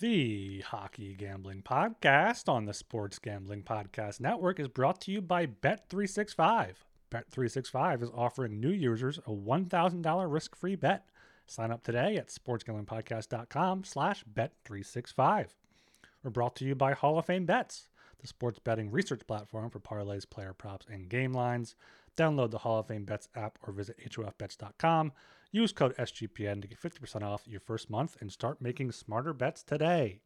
The Hockey Gambling Podcast on the Sports Gambling Podcast Network is brought to you by Bet365. Bet365 is offering new users a $1,000 risk-free bet. Sign up today at sportsgamblingpodcast.com slash bet365. We're brought to you by Hall of Fame Bets, the sports betting research platform for parlays, player props, and game lines. Download the Hall of Fame Bets app or visit hofbets.com. Use code SGPN to get 50% off your first month and start making smarter bets today.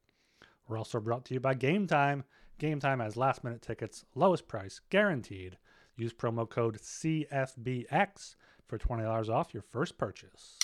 We're also brought to you by Game Time. Game Time has last minute tickets, lowest price guaranteed. Use promo code CFBX for $20 off your first purchase.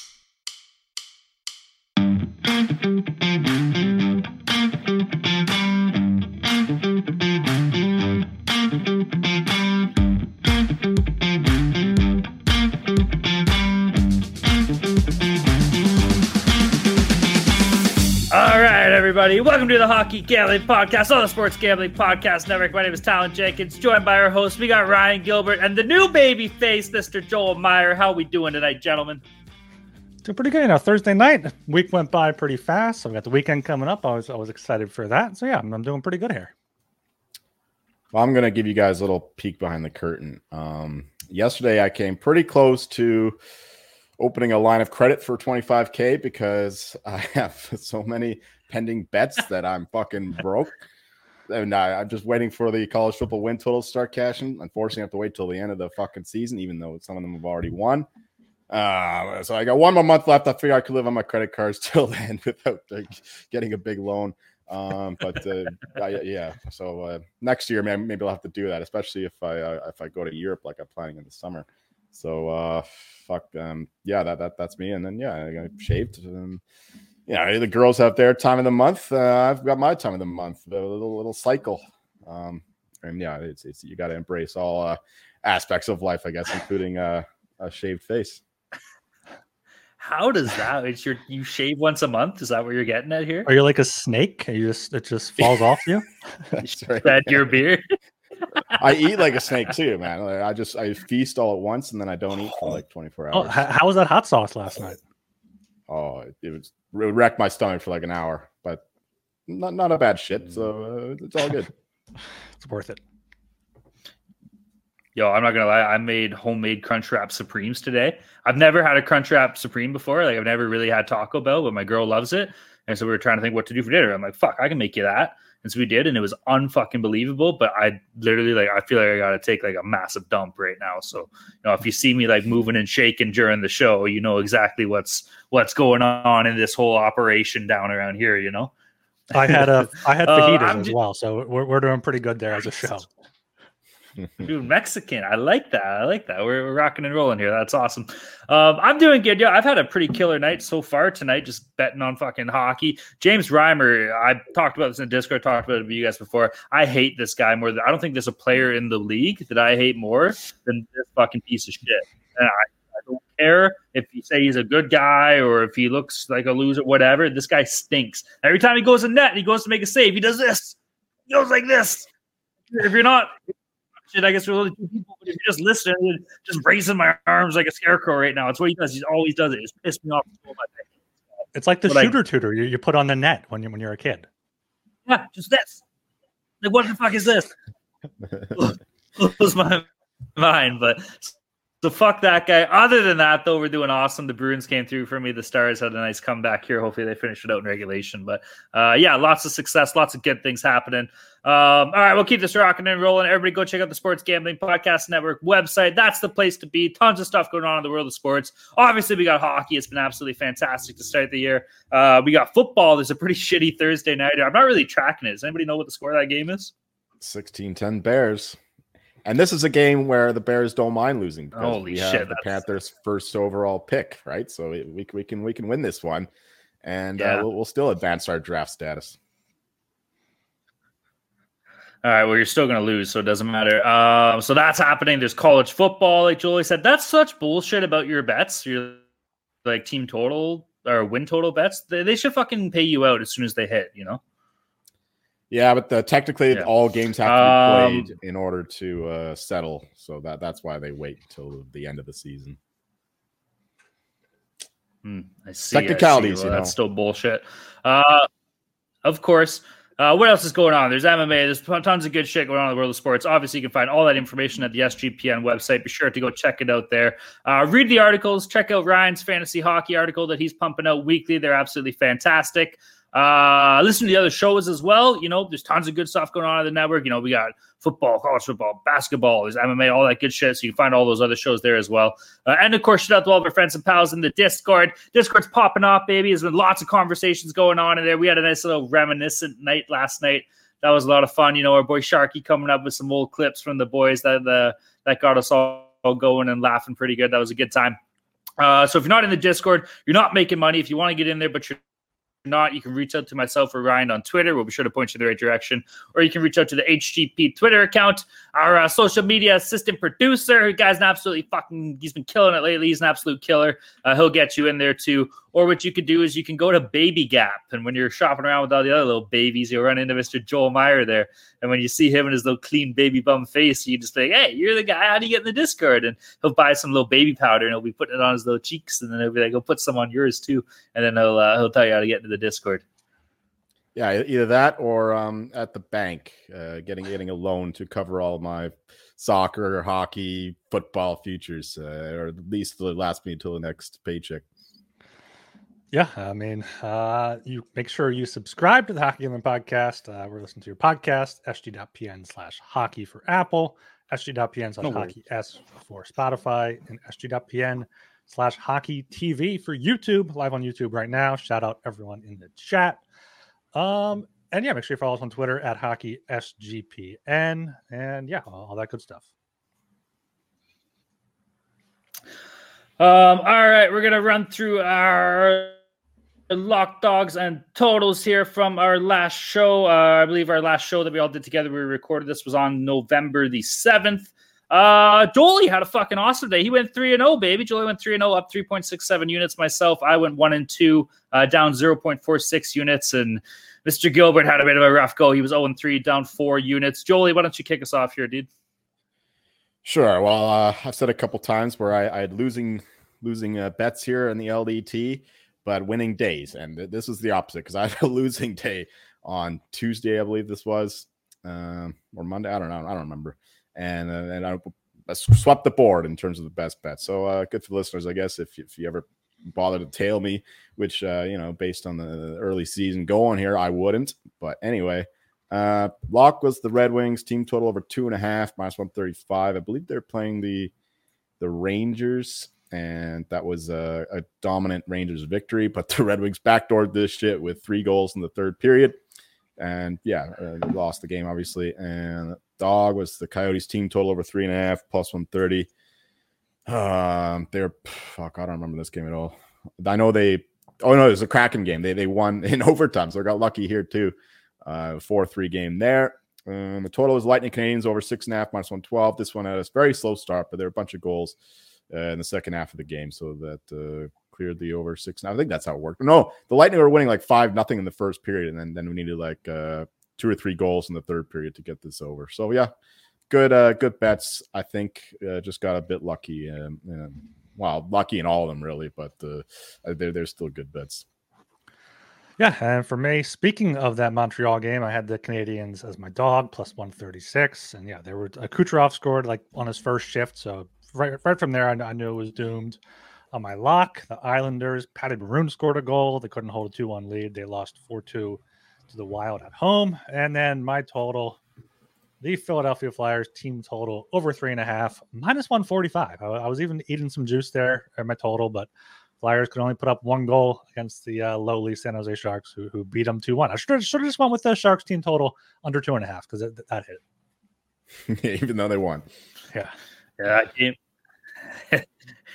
Everybody. Welcome to the Hockey Gambling Podcast on the Sports Gambling Podcast Network. My name is Talon Jenkins, joined by our host. We got Ryan Gilbert and the new baby face, Mr. Joel Meyer. How are we doing tonight, gentlemen? Doing pretty good. You know, Thursday night, week went by pretty fast. So we got the weekend coming up. I was I was excited for that. So yeah, I'm, I'm doing pretty good here. Well, I'm going to give you guys a little peek behind the curtain. Um, yesterday, I came pretty close to opening a line of credit for 25k because I have so many pending bets that I'm fucking broke. And I, I'm just waiting for the college football win total to start cashing. Unfortunately, I have to wait till the end of the fucking season, even though some of them have already won. Uh, so I got one more month left. I figure I could live on my credit cards till then without like, getting a big loan. Um, but uh, I, yeah, so uh, next year, maybe, maybe I'll have to do that, especially if I uh, if I go to Europe like I'm planning in the summer. So uh, fuck, um, yeah, that that that's me. And then yeah, I got shaved. And, yeah, the girls have their time of the month. Uh, I've got my time of the month. A little little cycle. Um, and yeah, it's it's you got to embrace all uh, aspects of life, I guess, including uh, a shaved face. How does that? It's your you shave once a month. Is that what you're getting at here? Are you like a snake? You just it just falls off you? That's right. Spread your beard. I eat like a snake too, man. Like, I just I feast all at once and then I don't eat for like 24 Oh, hours. h- how was that hot sauce last night? Oh, it, it was it would wreck my stomach for like an hour, but not not a bad shit. So uh, it's all good. It's worth it. Yo, I'm not gonna lie. I made homemade Crunchwrap Supremes today. I've never had a Crunchwrap Supreme before. Like I've never really had Taco Bell, but my girl loves it, and so we were trying to think what to do for dinner. I'm like, fuck, I can make you that. And so we did, and it was unfucking believable. But I literally like, I feel like I gotta take like a massive dump right now. So you know, if you see me like moving and shaking during the show, you know exactly what's what's going on in this whole operation down around here. You know. I had a I had Uh, fajitas I'm as well, so we're we're doing pretty good there as a show. Dude, Mexican. I like that. I like that. We're, we're rocking and rolling here. That's awesome. Um, I'm doing good. Yeah, I've had a pretty killer night so far tonight, just betting on fucking hockey. James Reimer, I talked about this in the Discord, talked about it with you guys before. I hate this guy more than I don't think there's a player in the league that I hate more than this fucking piece of shit. And I, I don't care if you say he's a good guy or if he looks like a loser, whatever. This guy stinks. Every time he goes in net he goes to make a save, he does this. He goes like this. If you're not shit, I guess there's only two people. But if you're just listening, and just raising my arms like a scarecrow right now. It's what he does. He always does it. It's pissed me off. It's like the But I- shooter tutor you, you put on the net when you when you're a kid. Yeah, just this. Like, what the fuck is this? Blows my mind. But so fuck that guy. Other than that, though, we're doing awesome. The Bruins came through for me. The Stars had a nice comeback here. Hopefully, they finish it out in regulation. But uh, yeah, lots of success, lots of good things happening. Um, all right, we'll keep this rocking and rolling. Everybody, go check out the Sports Gambling Podcast Network website. That's the place to be. Tons of stuff going on in the world of sports. Obviously, we got hockey. It's been absolutely fantastic to start the year. Uh, we got football. There's a pretty shitty Thursday night. I'm not really tracking it. Does anybody know what the score of that game is? 16-10 Bears. And this is a game where the Bears don't mind losing because Holy we have shit, the Panthers' first overall pick, right? So we, we, we can we can win this one, and Yeah. uh, we'll, we'll still advance our draft status. All right, well, you're still going to lose, so it doesn't matter. Um, so that's happening. There's college football, like Julie said. That's such bullshit about your bets. Your like team total or win total bets. They, they should fucking pay you out as soon as they hit. You know. Yeah, but the, technically Yeah. all games have to be Um, played in order to uh, settle. So that that's why they wait till the end of the season. Hmm, I see. I see. Well, you know. that's still bullshit. Uh, of course. Uh, what else is going on? There's MMA. There's tons of good shit going on in the world of sports. Obviously, you can find all that information at the SGPN website. Be sure to go check it out there. Uh, read the articles. Check out Ryan's fantasy hockey article that he's pumping out weekly. They're absolutely fantastic. Uh, listen to the other shows as well. You know, there's tons of good stuff going on at the network. You know, we got football, college football, basketball, there's MMA, all that good shit. So you can find all those other shows there as well. Uh, and of course, shout out to all of our friends and pals in the Discord. Discord's popping off, baby. There's been lots of conversations going on in there. We had a nice little reminiscent night last night. That was a lot of fun. You know, our boy Sharky coming up with some old clips from the boys that the that got us all going and laughing pretty good. That was a good time. Uh, so if you're not in the Discord, you're not making money. If you want to get in there, but you're not, you can reach out to myself or Ryan on Twitter. We'll be sure to point you in the right direction. Or you can reach out to the HGP Twitter account. Our uh, social media assistant producer, who guy's an absolutely fucking, he's been killing it lately. He's an absolute killer. Uh, he'll get you in there too. Or what you could do is you can go to Baby Gap. And when you're shopping around with all the other little babies, you'll run into Mr. Joel Meyer there. And when you see him and his little clean baby bum face, you just say, hey, you're the guy. How do you get in the Discord? And he'll buy some little baby powder and he'll be putting it on his little cheeks. And then he'll be like, go put some on yours too. And then he'll, uh, he'll tell you how to get into the Discord. Yeah, either that or um, at the bank, uh, getting getting a loan to cover all my soccer, hockey, football futures, uh, or at least it'll last me until the next paycheck. Yeah, I mean, uh, you make sure you subscribe to the Hockey Gambling Podcast. Uh, we're listening to your podcast, sg.pn slash hockey for Apple, sg.pn slash hockey s for Spotify, and sg.pn slash hockey TV for YouTube, live on YouTube right now. Shout out everyone in the chat. Um, and yeah, make sure you follow us on Twitter at hockey sgpn, and yeah, all, all that good stuff. Um, all right, we're gonna run through our lock dogs and totals here from our last show. Uh, I believe our last show that we all did together, we recorded this was on November the 7th. Uh, Jolie had a fucking awesome day. He went 3 and 0, baby. Jolie went 3 and 0, up 3.67 units. Myself, I went 1 and 2, uh, down 0.46 units. And Mr. Gilbert had a bit of a rough go. He was 0 and 3, down 4 units. Jolie, why don't you kick us off here, dude? Sure. Well, uh, I've said a couple times where I, I had losing losing uh, bets here in the LDT, but winning days, and th- this was the opposite because I had a losing day on Tuesday, I believe this was, um, or Monday. I don't know. I don't remember and uh, and I, swept the board in terms of the best bet. So uh, good for the listeners, I guess. If if you ever bother to tail me, which uh, you know, based on the early season going here, I wouldn't. But anyway, uh, lock was the Red Wings team total over two and a half minus one thirty five. I believe they're playing the the Rangers. And that was a, a dominant Rangers victory, but the Red Wings backdoored this shit with three goals in the third period and yeah, uh, lost the game obviously. And dog was the Coyotes team total over three and a half plus one thirty. Um, they're fuck, I don't remember this game at all. I know they. Oh no, it was a Kraken game. They they won in overtime, so I got lucky here too. Uh, four three game there. Um, the total is Lightning Canadiens over six and a half minus one twelve. This one had a very slow start, but there were a bunch of goals uh, in the second half of the game, so that uh, cleared the over six. I think that's how it worked. No, the Lightning were winning like five nothing in the first period, and then then we needed like uh, two or three goals in the third period to get this over. So yeah, good uh, good bets. I think uh, just got a bit lucky. Um, and, well, lucky in all of them really, but uh, they're they're still good bets. Yeah, and for me, speaking of that Montreal game, I had the Canadiens as my dog plus one thirty six, and yeah, there were uh, Kucherov scored like on his first shift, so right right from there, I, I knew it was doomed. On my lock, the Islanders, Patty Maroon scored a goal. They couldn't hold a 2 1 lead. They lost 4 2 to the Wild at home. And then my total, the Philadelphia Flyers team total over three and a half, minus 145. I, I was even eating some juice there at my total, but Flyers could only put up one goal against the uh, lowly San Jose Sharks, who, who beat them 2 1. I should have just went with the Sharks team total under two and a half because that, that hit. even though they won. Yeah. Yeah, that game.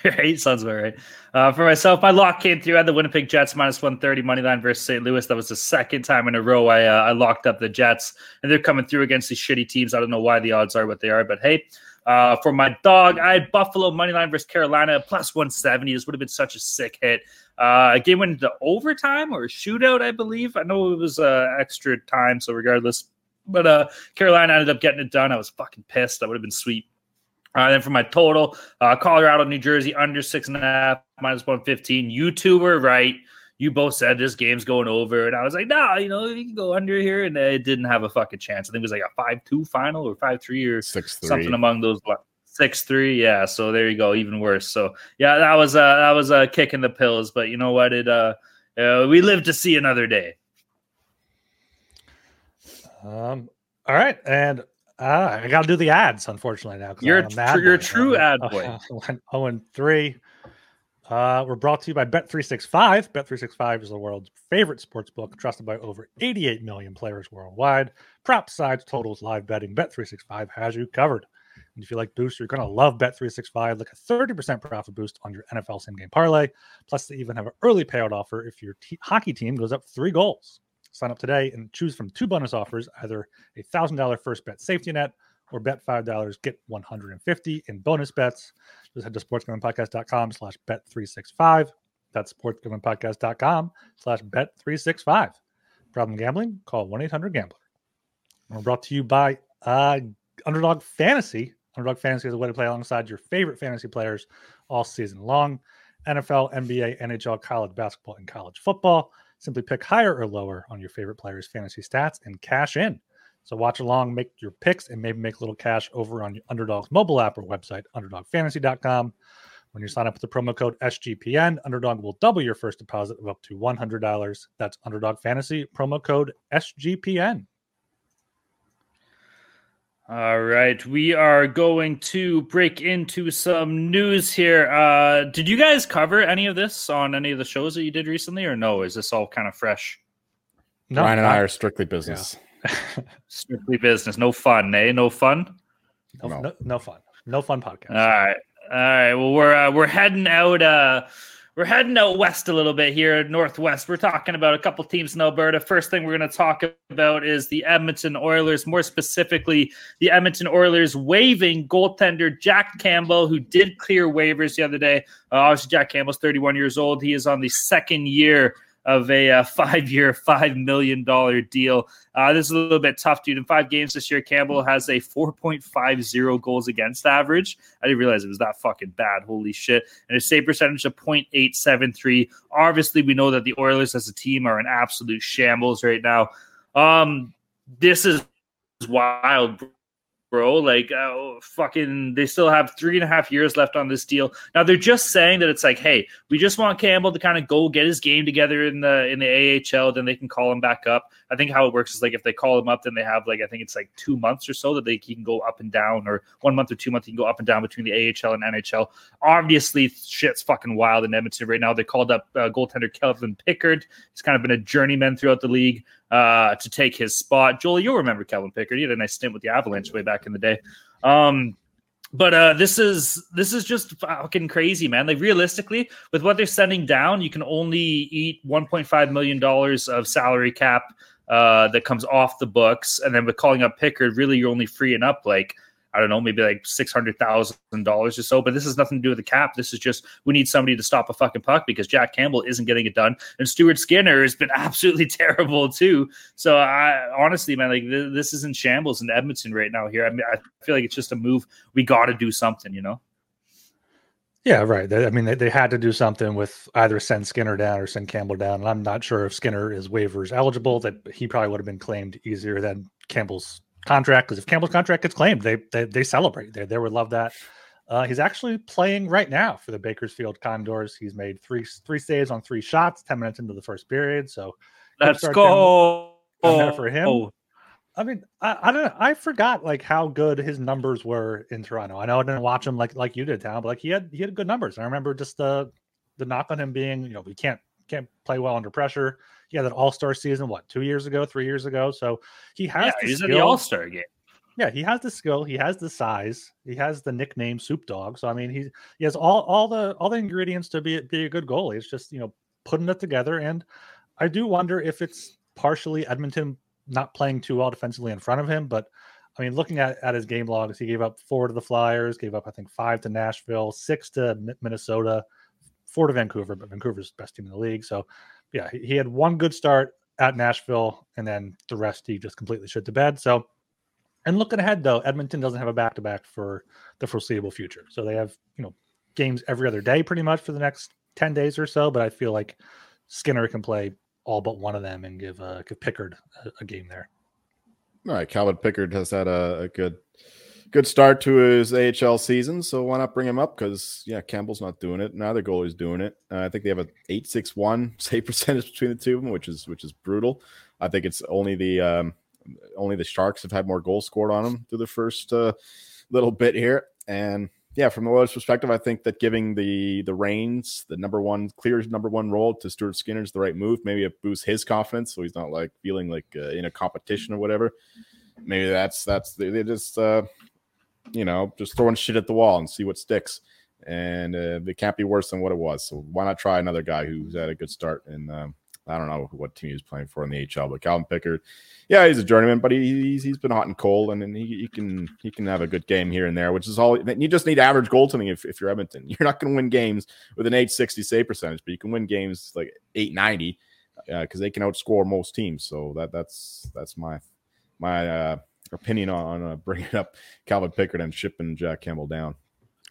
right? Sounds about right. Uh, for myself, my lock came through. I had the Winnipeg Jets minus 130 money line versus St. Louis. That was the second time in a row I, uh, I locked up the Jets, and they're coming through against these shitty teams. I don't know why the odds are what they are, but hey, uh, for my dog, I had Buffalo money line versus Carolina plus 170. This would have been such a sick hit. Uh, game went into overtime or shootout, I believe. I know it was uh, extra time, so regardless. But uh, Carolina ended up getting it done. I was fucking pissed. That would have been sweet. Uh, then for my total, uh, Colorado, New Jersey under six and a half, minus 115. You two were right? you both said this game's going over, and I was like, nah, you know, you can go under here, and it didn't have a fucking chance. I think it was like a five-two final or five-three or Six three. something among those. Six three, yeah. So there you go, even worse. So yeah, that was uh that was a uh, kick in the pills, but you know what? It uh, uh we live to see another day. Um. All right, and uh, I got to do the ads, unfortunately now. You're a tr- you're a true ad boy. Went 0 and 3. Uh, we're brought to you by Bet365. Bet365 is the world's favorite sports book, trusted by over 88 million players worldwide. Props, sides, totals, live betting. Bet365 has you covered. And if you like boosts, you're going to love Bet365. Like a 30% profit boost on your NFL same game parlay. Plus, they even have an early payout offer if your te- hockey team goes up three goals. Sign up today and choose from two bonus offers either a $1,000 first bet safety net or bet $5, get 150 in bonus bets. Just head to sportsgamblingpodcast.com slash bet365. That's sportsgamblingpodcast.com slash bet365. Problem gambling? Call 1-800-GAMBLER. We're brought to you by uh, Underdog Fantasy. Underdog Fantasy is a way to play alongside your favorite fantasy players all season long. NFL, NBA, NHL, college basketball, and college football. Simply pick higher or lower on your favorite players' fantasy stats and cash in. So watch along, make your picks, and maybe make a little cash over on your Underdog's mobile app or website, underdogfantasy.com. When you sign up with the promo code SGPN, Underdog will double your first deposit of up to $100. That's Underdog Fantasy, promo code SGPN. All right, we are going to break into some news here. Uh, did you guys cover any of this on any of the shows that you did recently, or no? Is this all kind of fresh? No, Ryan and I not- are strictly business. Strictly business, no fun, eh? No fun. no, No. no, no fun. No fun podcast. All right, all right. Well, we're uh, we're heading out. Uh, we're heading out west a little bit here, northwest. We're talking about a couple teams in Alberta. First thing we're going to talk about is the Edmonton Oilers, more specifically, the Edmonton Oilers waiving goaltender Jack Campbell, who did clear waivers the other day. Uh, obviously, Jack Campbell's 31 years old. He is on the second year of a uh, five-year, $5 million deal. Uh, this is a little bit tough, dude. In five games this year, Campbell has a 4.50 goals against average. I didn't realize it was that fucking bad. Holy shit. And a save percentage of 0.873. Obviously, we know that the Oilers as a team are in absolute shambles right now. Um, this is wild, bro. Like, uh, fucking, they still have three and a half years left on this deal. Now they're just saying that it's like, hey, we just want Campbell to kind of go get his game together in the in the AHL, then they can call him back up. I think how it works is like if they call him up, then they have like I think it's like two months or so that they he can go up and down, or one month or two months he can go up and down between the AHL and NHL. Obviously, shit's fucking wild in Edmonton right now. They called up uh, goaltender Calvin Pickard. He's kind of been a journeyman throughout the league uh, to take his spot. Joel, you'll remember Calvin Pickard. He had a nice stint with the Avalanche way back in the day. Um, but uh, this is this is just fucking crazy, man. Like realistically, with what they're sending down, you can only eat 1.5 million dollars of salary cap uh, that comes off the books, and then with calling up Pickard, really you're only freeing up like I don't know, maybe like six hundred thousand dollars or so. But this has nothing to do with the cap. This is just we need somebody to stop a fucking puck because Jack Campbell isn't getting it done, and Stuart Skinner has been absolutely terrible too. So I honestly, man, like th- this is in shambles in Edmonton right now. Here, I mean, I feel like it's just a move. We got to do something, you know. Yeah, right. I mean, they, they had to do something with either send Skinner down or send Campbell down. And I'm not sure if Skinner is waivers eligible. That he probably would have been claimed easier than Campbell's contract because if Campbell's contract gets claimed, they they, they celebrate. They they would love that. Uh, he's actually playing right now for the Bakersfield Condors. He's made three three saves on three shots, ten minutes into the first period. So Let's go. for him. Oh, I mean, I, I don't know. I forgot like how good his numbers were in Toronto. I know I didn't watch him like like you did, Talon, but like he had he had good numbers. I remember just the the knock on him being, you know, we can't can't play well under pressure. He had that All Star season, what two years ago, three years ago. So he has yeah, the he's in the All Star game. Yeah, he has the skill. He has the size. He has the nickname Soup Dog. So I mean, he he has all all the all the ingredients to be be a good goalie. It's just you know putting it together. And I do wonder if it's partially Edmonton not playing too well defensively in front of him. But I mean, looking at, at his game logs, he gave up four to the Flyers, gave up I think five to Nashville, six to Mi- Minnesota, four to Vancouver, but Vancouver's the best team in the league. So yeah, he, had one good start at Nashville, and then the rest he just completely shit to bed. So. And looking ahead, though, Edmonton doesn't have a back to back for the foreseeable future. So they have, you know, games every other day pretty much for the next 10 days or so. But I feel like Skinner can play all but one of them and give uh, give Pickard a, a game there. All right, Calvin Pickard has had a, a, good good start to his AHL season, so why not bring him up? Because yeah, Campbell's not doing it. Neither goalie's doing it. Uh, I think they have a eight six one save percentage between the two of them, which is which is brutal. I think it's only the um, only the Sharks have had more goals scored on them through the first uh, little bit here, and yeah, from the Oilers' perspective, I think that giving the the reins, the number one clear number one role to Stuart Skinner is the right move. Maybe it boosts his confidence, so he's not like feeling like uh, in a competition or whatever. Maybe that's that's they just uh, you know just throwing shit at the wall and see what sticks. And uh, it can't be worse than what it was. So why not try another guy who's had a good start and um, I don't know what team he was playing for in the HL, but Calvin Pickard, yeah, he's a journeyman, but he, he's he's been hot and cold, and, and he, he can he can have a good game here and there, which is all. You just need average goaltending if, if you're Edmonton. You're not going to win games with an 860 save percentage, but you can win games like 890 because uh, they can outscore most teams. So that that's that's my my uh, opinion on, on uh, bringing up Calvin Pickard and shipping Jack Campbell down.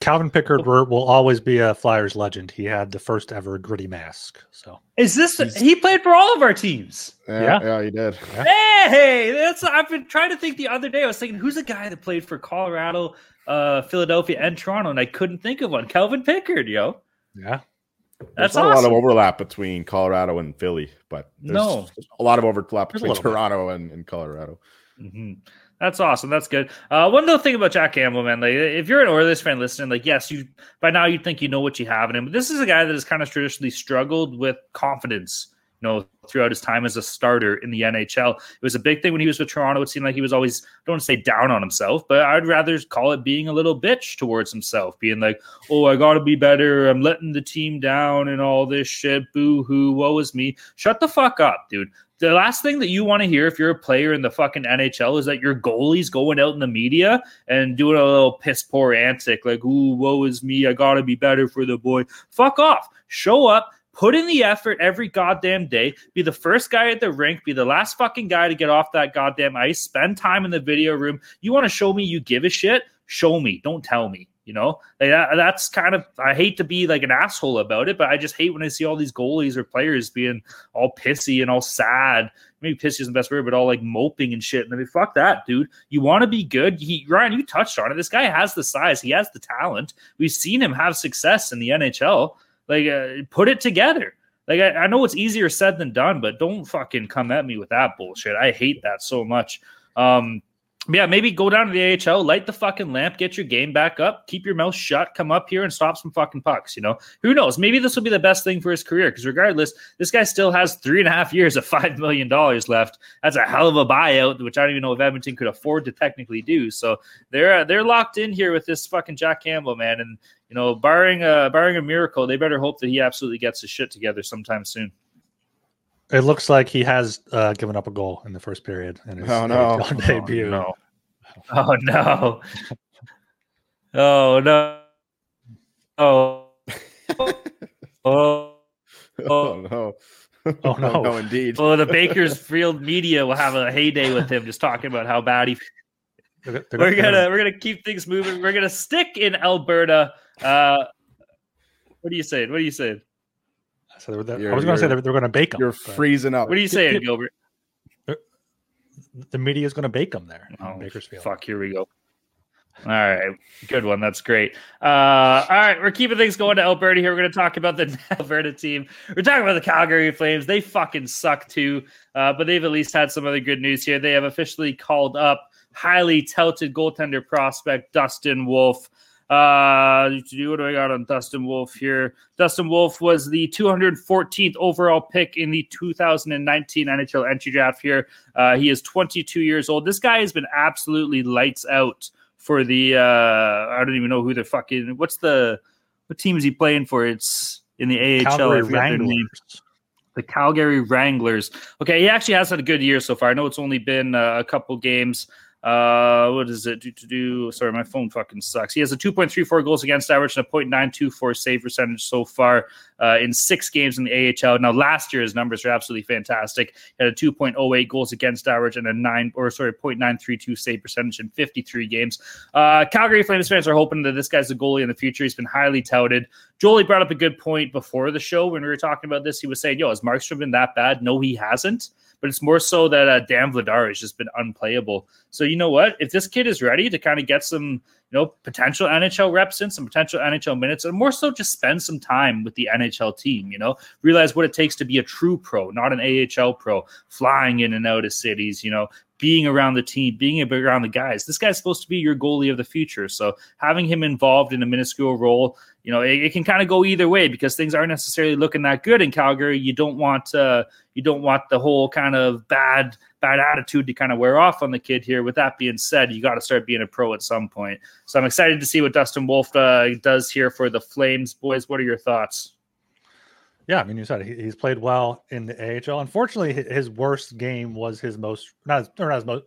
Calvin Pickard will always be a Flyers legend. He had the first ever gritty mask. So is this? He's, he played for all of our teams. Yeah, yeah, yeah he did. Yeah. Hey, that's. I've been trying to think the other day. I was thinking, who's a guy that played for Colorado, uh, Philadelphia, and Toronto, and I couldn't think of one. Calvin Pickard, yo. Yeah. That's awesome. a lot of overlap between Colorado and Philly, but there's no. a lot of overlap between Toronto and, and, Colorado. Mm-hmm. That's awesome. That's good. Uh, one little thing about Jack Campbell, man. Like, if you're an Oilers fan listening, like, yes, you by now you'd think you know what you have in him. But this is a guy that has kind of traditionally struggled with confidence. Know, throughout his time as a starter in the NHL, it was a big thing when he was with Toronto. It seemed like he was always, I don't want to say down on himself, but I'd rather call it being a little bitch towards himself, being like, "Oh, I got to be better. I'm letting the team down and all this shit. Boo hoo, woe is me." Shut the fuck up, dude the last thing that you want to hear if you're a player in the fucking NHL is that your goalie's going out in the media and doing a little piss poor antic, like, ooh, woe is me. I got to be better for the boy. Fuck off. Show up, put in the effort every goddamn day, be the first guy at the rink, be the last fucking guy to get off that goddamn ice, spend time in the video room. You want to show me you give a shit? Show me. Don't tell me. You know, like that, that's kind of I hate to be like an asshole about it, but I just hate when I see all these goalies or players being all pissy and all sad. Maybe pissy isn't the best word, but all like moping and shit. And I mean, fuck that, dude. You want to be good. He Ryan, you touched on it. This guy has the size, he has the talent. We've seen him have success in the NHL. Like, uh, put it together. Like, I, I know it's easier said than done, but don't fucking come at me with that bullshit. I hate that so much. Um, yeah, maybe go down to the AHL, light the fucking lamp, get your game back up, keep your mouth shut, come up here and stop some fucking pucks. You know, who knows? Maybe this will be the best thing for his career because, regardless, this guy still has three and a half years of $5 million left. That's a hell of a buyout, which I don't even know if Edmonton could afford to technically do. So they're uh, they're locked in here with this fucking Jack Campbell, man. And, you know, barring, a, barring a miracle, they better hope that he absolutely gets his shit together sometime soon. It looks like he has uh, given up a goal in the first period in his oh, no. oh, debut. No. Oh no! Oh no! Oh. oh. Oh no! Oh no! no, indeed. Well, the Bakersfield media will have a heyday with him, just talking about how bad he. They're, they're we're gonna we're gonna keep things moving. We're gonna stick in Alberta. Uh, what are you saying? What are you saying? So I was going to say they're, they're going to bake them. You're freezing up. What are you saying, Gilbert? The media is going to bake them there oh, Bakersfield. Fuck, here we go. All right, good one. That's great. Uh, all right, we're keeping things going to Alberta here. We're going to talk about the Alberta team. We're talking about the Calgary Flames. They fucking suck too, uh, but they've at least had some other good news here. They have officially called up highly touted goaltender prospect Dustin Wolf. Uh, what do I got on Dustin Wolf here? Dustin Wolf was the 214th overall pick in the 2019 NHL entry draft here. Uh, he is 22 years old. This guy has been absolutely lights out for the. Uh, I don't even know who the fucking. What's the. What team is he playing for? It's in the AHL. Calgary Wranglers. The Calgary Wranglers. Okay, he actually has had a good year so far. I know it's only been uh, a couple games Uh, what is it? Do to do? Sorry, my phone fucking sucks. He has a 2.34 goals against average and a 0.924 save percentage so far uh, in six games in the AHL. Now, last year his numbers are absolutely fantastic. He had a 2.08 goals against average and a nine or sorry 0.932 save percentage in 53 games. Uh, Calgary Flames fans are hoping that this guy's a goalie in the future. He's been highly touted. Jolie brought up a good point before the show when we were talking about this. He was saying, "Yo, has Markstrom been that bad?" No, he hasn't but it's more so that uh, Dan Vladar has just been unplayable. So you know what? If this kid is ready to kind of get some, you know, potential NHL reps in, some potential NHL minutes, and more so just spend some time with the NHL team. You know, realize what it takes to be a true pro, not an AHL pro, flying in and out of cities. You know, being around the team, being around the guys. This guy's supposed to be your goalie of the future. So having him involved in a minuscule role, you know, it, it can kind of go either way because things aren't necessarily looking that good in Calgary. You don't want uh, you don't want the whole kind of bad bad attitude to kind of wear off on the kid here. With that being said, you got to start being a pro at some point. So I'm excited to see what Dustin Wolf uh, does here for the Flames, boys. What are your thoughts? Yeah, I mean, you said he, he's played well in the AHL. Unfortunately, his worst game was his most not or not his most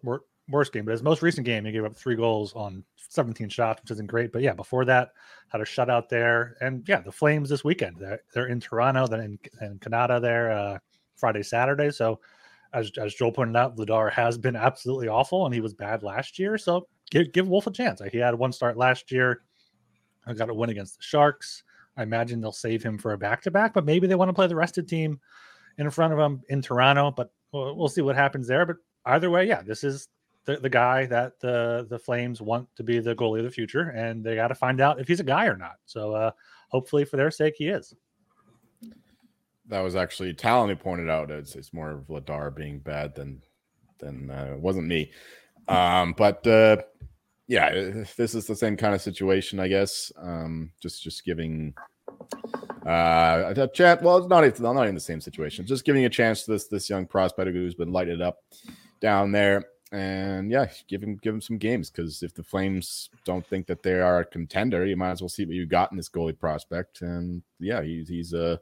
worst game, but his most recent game. He gave up three goals on 17 shots, which isn't great. But yeah, before that, had a shutout there, and yeah, the Flames this weekend. They're, they're in Toronto, then in, in Canada there uh, Friday, Saturday. So as as Joel pointed out, Vladar has been absolutely awful, and he was bad last year. So give give Wolf a chance. He had one start last year. I got a win against the Sharks. I imagine they'll save him for a back to back, but maybe they want to play the rested team in front of him in Toronto. But we'll, we'll see what happens there. But either way, yeah, this is the, the guy that the the Flames want to be the goalie of the future, and they got to find out if he's a guy or not. So uh, hopefully, for their sake, he is. That was actually Talon who pointed out it's, it's more of Vladar being bad than than uh, it wasn't me. Um, but uh, yeah, this is the same kind of situation, I guess. Um, just just giving uh, a chance. Well, it's not it's not in the same situation. Just giving a chance to this this young prospect who's been lighted up down there, and yeah, give him give him some games because if the Flames don't think that they are a contender, you might as well see what you got in this goalie prospect. And yeah, he's he's a uh,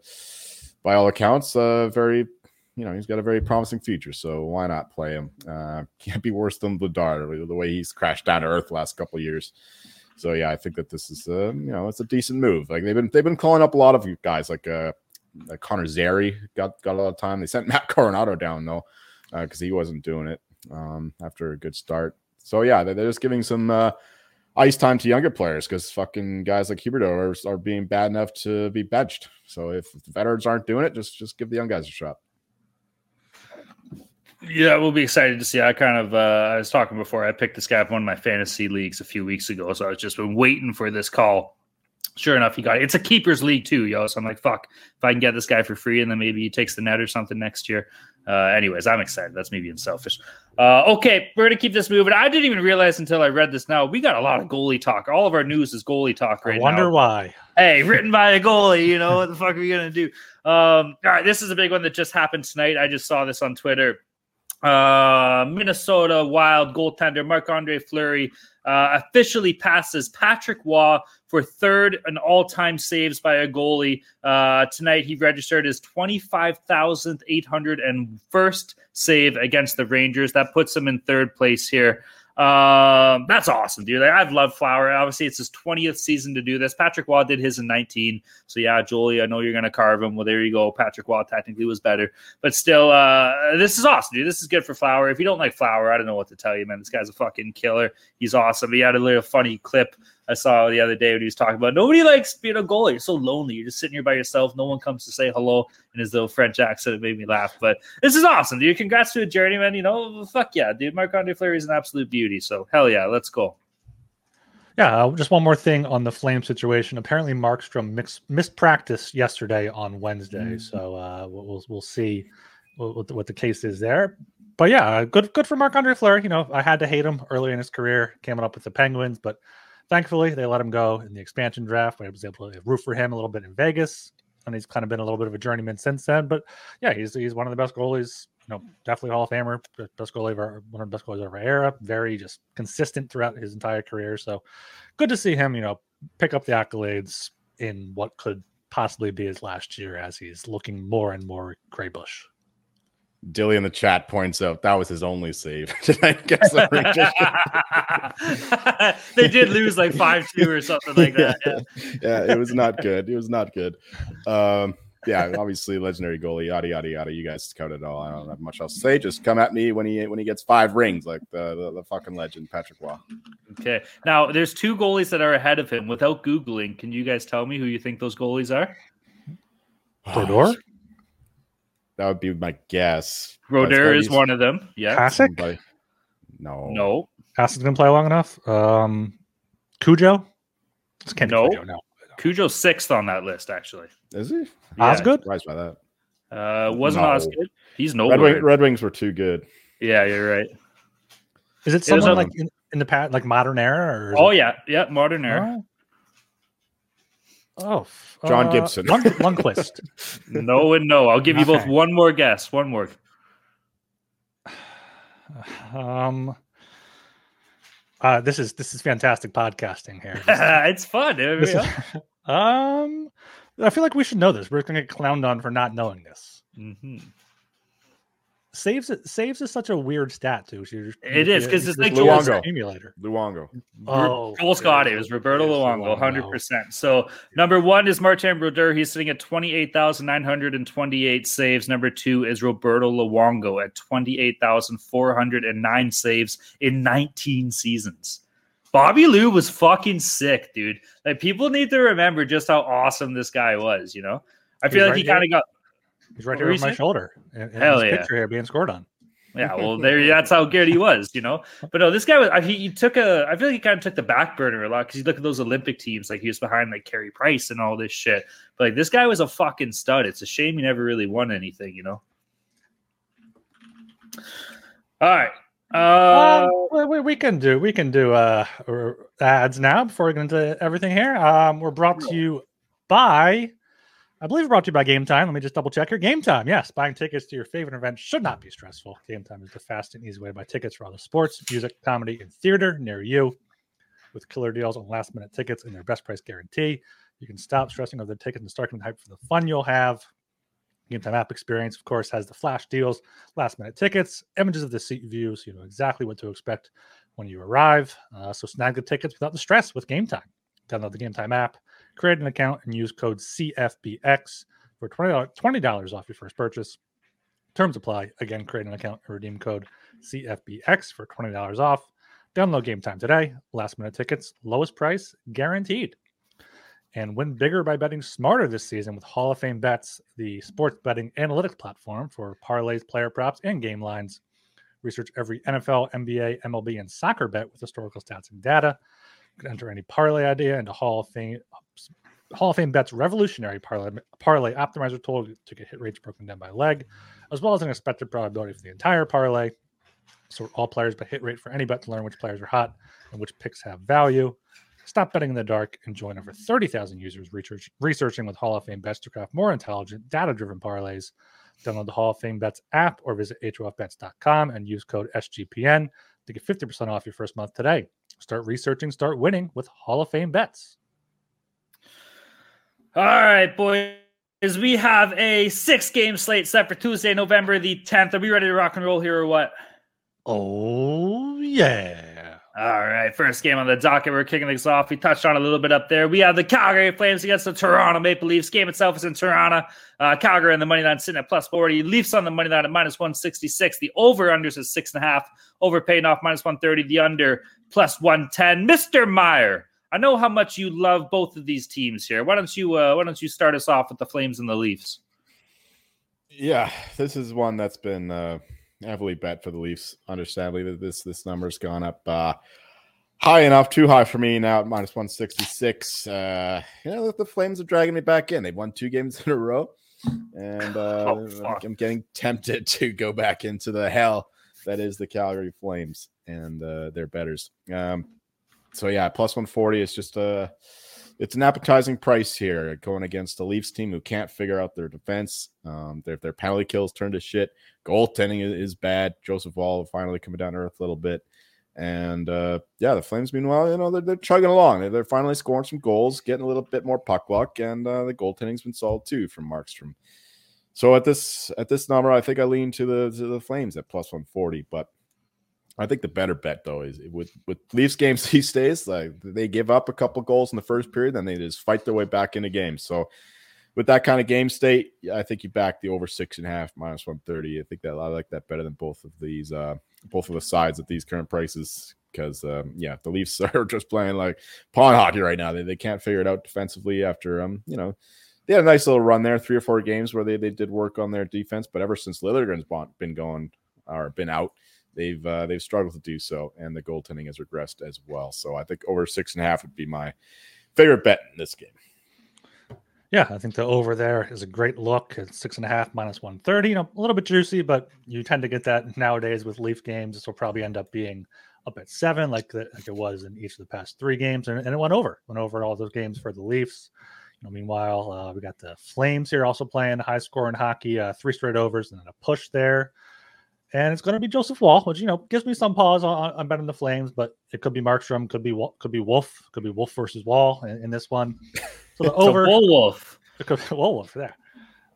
by all accounts, uh, very you know, he's got a very promising future. So why not play him? Uh, can't be worse than Vladar, the way he's crashed down to earth last couple years. So yeah, I think that this is uh, you know, it's a decent move. Like they've been they've been calling up a lot of guys like uh like Connor Zary got got a lot of time. They sent Matt Coronato down though, because uh, he wasn't doing it um after a good start. So yeah, they're, they're just giving some uh ice time to younger players because fucking guys like Huberdeau are, are being bad enough to be benched. So if the veterans aren't doing it, just just give the young guys a shot. Yeah, we'll be excited to see. I kind of, uh, I was talking before. I picked this guy up one of my fantasy leagues a few weeks ago, so I was just been waiting for this call. Sure enough, he got it. It's a keepers league too, yo. So I'm like, fuck, if I can get this guy for free, and then maybe he takes the net or something next year. Uh, anyways, I'm excited. That's me being selfish. Uh, okay, we're gonna keep this moving. I didn't even realize until I read this. Now we got a lot of goalie talk. All of our news is goalie talk right I wonder now. why. Hey, written by a goalie. You know what the fuck are we gonna do? Um, all right, this is a big one that just happened tonight. I just saw this on Twitter. Uh, Minnesota Wild goaltender Marc Andre Fleury uh, officially passes Patrick Roy for third in all time saves by a goalie. Uh, tonight, he registered his 25,801st save against the Rangers. That puts him in third place here. Um, that's awesome, dude. I've loved Flower. Obviously, it's his 20th season to do this. Patrick Roy did his in 19. So yeah, Julie, I know you're gonna carve him. Well, there you go. Patrick Roy technically was better, but still, uh, this is awesome, dude. This is good for Flower. If you don't like Flower, I don't know what to tell you, man. This guy's a fucking killer. He's awesome. He had a little funny clip I saw the other day when he was talking about nobody likes being a goalie. You're so lonely. You're just sitting here by yourself. No one comes to say hello in his little French accent. It made me laugh. But this is awesome, dude. Congrats to a journeyman. You know, fuck yeah, dude. Marc Andre Fleury is an absolute beauty. So hell yeah, let's go. Yeah, uh, just one more thing on the flame situation. Apparently, Markstrom mix, missed practice yesterday on Wednesday, mm-hmm. so uh, we'll we'll see what the, what the case is there. But yeah, good good for Marc Andre Fleury. You know, I had to hate him early in his career, coming up with the Penguins, but Thankfully, they let him go in the expansion draft. I was able to root for him a little bit in Vegas, and he's kind of been a little bit of a journeyman since then. But yeah, he's he's one of the best goalies. You know, definitely Hall of Famer, best goalie of our, one of the best goalies of our era. Very just consistent throughout his entire career. So good to see him. You know, pick up the accolades in what could possibly be his last year as he's looking more and more gray bush. Dilly in the chat points out that was his only save tonight against the Rangers. they did lose like five two or something like that. Yeah. yeah, it was not good. It was not good. Um, yeah, obviously legendary goalie, yada yada yada. You guys covered it all. I don't have much else to say. Just come at me when he when he gets five rings, like the the, the fucking legend Patrick Roy. Okay, now there's two goalies that are ahead of him. Without googling, can you guys tell me who you think those goalies are? Brodeur? That would be my guess. Brodeur is one of them. Yeah. Hasek? No. No. Hasek's gonna play long enough. Um, Cujo. It's no. Cujo, no. Cujo's sixth on that list, actually. Is he? Yeah. Osgood? Surprised by that. Uh, wasn't no. Osgood. He's no Red, Wing, Red, Wings were too good. Yeah, you're right. Is it someone it like in, in, the past, like modern era? Or oh it... yeah, yeah, modern era. Oh, oh John uh, Gibson, Lund- Lundqvist. no and no. I'll give you both one more guess. One more. Um. Uh, this is this is fantastic podcasting here. it's fun. Is, um, I feel like we should know this. We're going to get clowned on for not knowing this. Mm-hmm. Saves it saves is such a weird stat too. Just, it is because it's like Luongo. Emulator. Luongo. Oh, Joel Scotty. It was Roberto Luongo, hundred percent. So number one is Martin Brodeur. He's sitting at twenty eight thousand nine hundred and twenty eight saves. Number two is Roberto Luongo at twenty eight thousand four hundred and nine saves in nineteen seasons. Bobby Lou was fucking sick, dude. Like people need to remember just how awesome this guy was. You know, I feel He's like right he kind of got He's right here on my shoulder. And, Hell yeah! Picture here being scored on. Yeah, well, there. That's how good he was, you know. But no, this guy was. He, he took a. I feel like he kind of took the back burner a lot because you look at those Olympic teams, like he was behind like Carey Price and all this shit. But like this guy was a fucking stud. It's a shame he never really won anything, you know. All right. Uh, um, we, we can do we can do uh ads now before we get into everything here. Um, we're brought to you by I believe brought to you by Game Time. Let me just double check here. Game Time, yes. Buying tickets to your favorite event should not be stressful. Game Time is the fast and easy way to buy tickets for all the sports, music, comedy, and theater near you. With killer deals on last minute tickets and their best price guarantee, you can stop stressing over the tickets and start getting hyped for the fun you'll have. Game Time app experience, of course, has the flash deals, last minute tickets, images of the seat view, so you know exactly what to expect when you arrive. Uh, so snag the tickets without the stress with Game Time. Download the Game Time app create an account and use code CFBX for $20, off your first purchase. Terms apply. Again, create an account and redeem code CFBX for $20 off. Download game time today. Last minute tickets, lowest price guaranteed. And win bigger by betting smarter this season with Hall of Fame Bets, the sports betting analytics platform for parlays, player props, and game lines. Research every NFL, NBA, MLB, and soccer bet with historical stats and data. You can enter any parlay idea into Hall of Fame Hall of Fame bets revolutionary parlay, parlay optimizer tool to get hit rates broken down by leg, as well as an expected probability for the entire parlay. So all players but hit rate for any bet to learn which players are hot and which picks have value. Stop betting in the dark and join over 30,000 users research, researching with Hall of Fame bets to craft more intelligent, data driven parlays. Download the Hall of Fame Bets app or visit HOFBets.com and use code SGPN to get 50% off your first month today. Start researching, start winning with Hall of Fame Bets. All right, boys. We have a six game slate set for Tuesday, November the 10th. Are we ready to rock and roll here or what? Oh, yeah. All right, first game on the docket. We're kicking things off. We touched on a little bit up there. We have the Calgary Flames against the Toronto Maple Leafs. Game itself is in Toronto. Uh, Calgary on the money line sitting at plus 40. Leafs on the money line at minus 166. The over unders is six and a half. Over paying off minus 130. The under plus 110. Mr. Meyer, I know how much you love both of these teams here. Why don't you uh, why don't you start us off with the Flames and the Leafs? Yeah, this is one that's been uh, heavily bet for the Leafs. Understandably, that this this number's gone up uh, high enough, too high for me now at minus one sixty six. Uh, you know, the Flames are dragging me back in. They've won two games in a row, and uh, oh, I'm getting tempted to go back into the hell that is the Calgary Flames and uh, their betters. Um, so yeah, plus 140 is just a it's an appetizing price here going against the Leafs team who can't figure out their defense. Um, their their penalty kills turned to shit. Goaltending is, is bad. Joseph Woll finally coming down to earth a little bit. And uh, yeah, the Flames, meanwhile, you know, they're, they're chugging along. They're, they're, finally scoring some goals, getting a little bit more puck luck, and uh, the goaltending's been solid too from Markstrom. So at this at this number, I think I lean to the to the Flames at plus one forty. But I think the better bet though is with with Leafs games these days, like they give up a couple goals in the first period, then they just fight their way back into games. So with that kind of game state, I think you back the over six and a half minus one thirty. I think that I like that better than both of these uh both of the sides at these current prices because um, yeah, the Leafs are just playing like pawn hockey right now. They, they can't figure it out defensively after um you know they had a nice little run there, three or four games where they, they did work on their defense, but ever since Liljegren's been going or been out, they've uh, they've struggled to do so, and the goaltending has regressed as well. So I think over six and a half would be my favorite bet in this game. Yeah, I think the over there is a great look at six and a half minus one thirty. You know, a little bit juicy, but you tend to get that nowadays with Leaf games. This will probably end up being up at seven, like the, like it was in each of the past three games, and, and it went over, went over all those games for the Leafs. You know, meanwhile, uh, we got the Flames here also playing high score in hockey, uh, three straight overs and then a push there. And it's going to be Joseph Woll, which you know gives me some pause on, on betting the Flames, but it could be Markstrom, could be could be Wolf, could be Wolf versus Woll in, in this one. So the over Wolf, it could be Wolf there.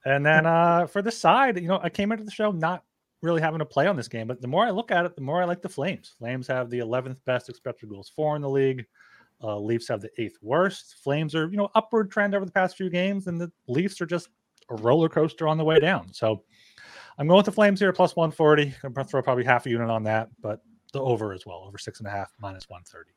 And then uh, for the side, you know, I came into the show not really having to play on this game, but the more I look at it, the more I like the Flames. Flames have the 11th best expected goals for in the league. Uh, Leafs have the eighth worst. Flames are, you know, upward trend over the past few games, and the Leafs are just a roller coaster on the way down. So I'm going with the Flames here, plus 140. I'm going to throw probably half a unit on that, but the over as well, over six and a half, minus 130.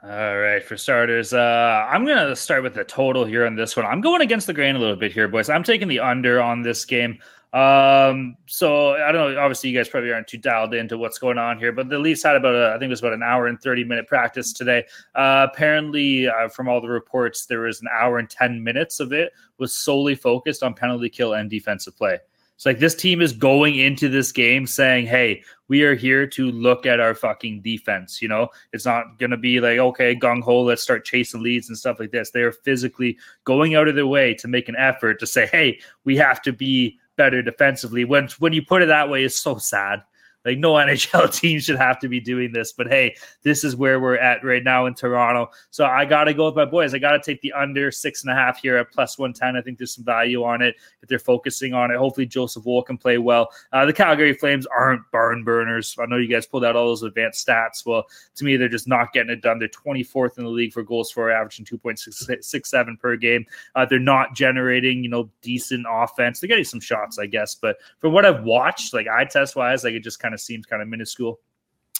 All right, for starters, uh, I'm going to start with the total here on this one. I'm going against the grain a little bit here, boys. I'm taking the under on this game. Um, so I don't know. Obviously, you guys probably aren't too dialed into what's going on here, but the Leafs had about a, I think it was about an hour and 30 minute practice today. Uh, apparently, uh, from all the reports, there was an hour and 10 minutes of it was solely focused on penalty kill and defensive play. It's like this team is going into this game saying, "Hey, we are here to look at our fucking defense." You know, it's not going to be like, "Okay, gung ho, let's start chasing leads and stuff like this." They are physically going out of their way to make an effort to say, "Hey, we have to be better defensively. When when you put it that way, it's so sad. Like no NHL team should have to be doing this, but hey, this is where we're at right now in Toronto. So I got to go with my boys. I got to take the under six and a half here at plus one ten. I think there's some value on it if they're focusing on it. Hopefully Joseph Woll can play well. Uh, the Calgary Flames aren't barn burners. I know you guys pulled out all those advanced stats. Well, to me, they're just not getting it done. They're 24th in the league for goals for averaging 2.67 per game. Uh, they're not generating you know decent offense. They're getting some shots, I guess, but from what I've watched, like eye test wise, like it just kind of seems kind of minuscule.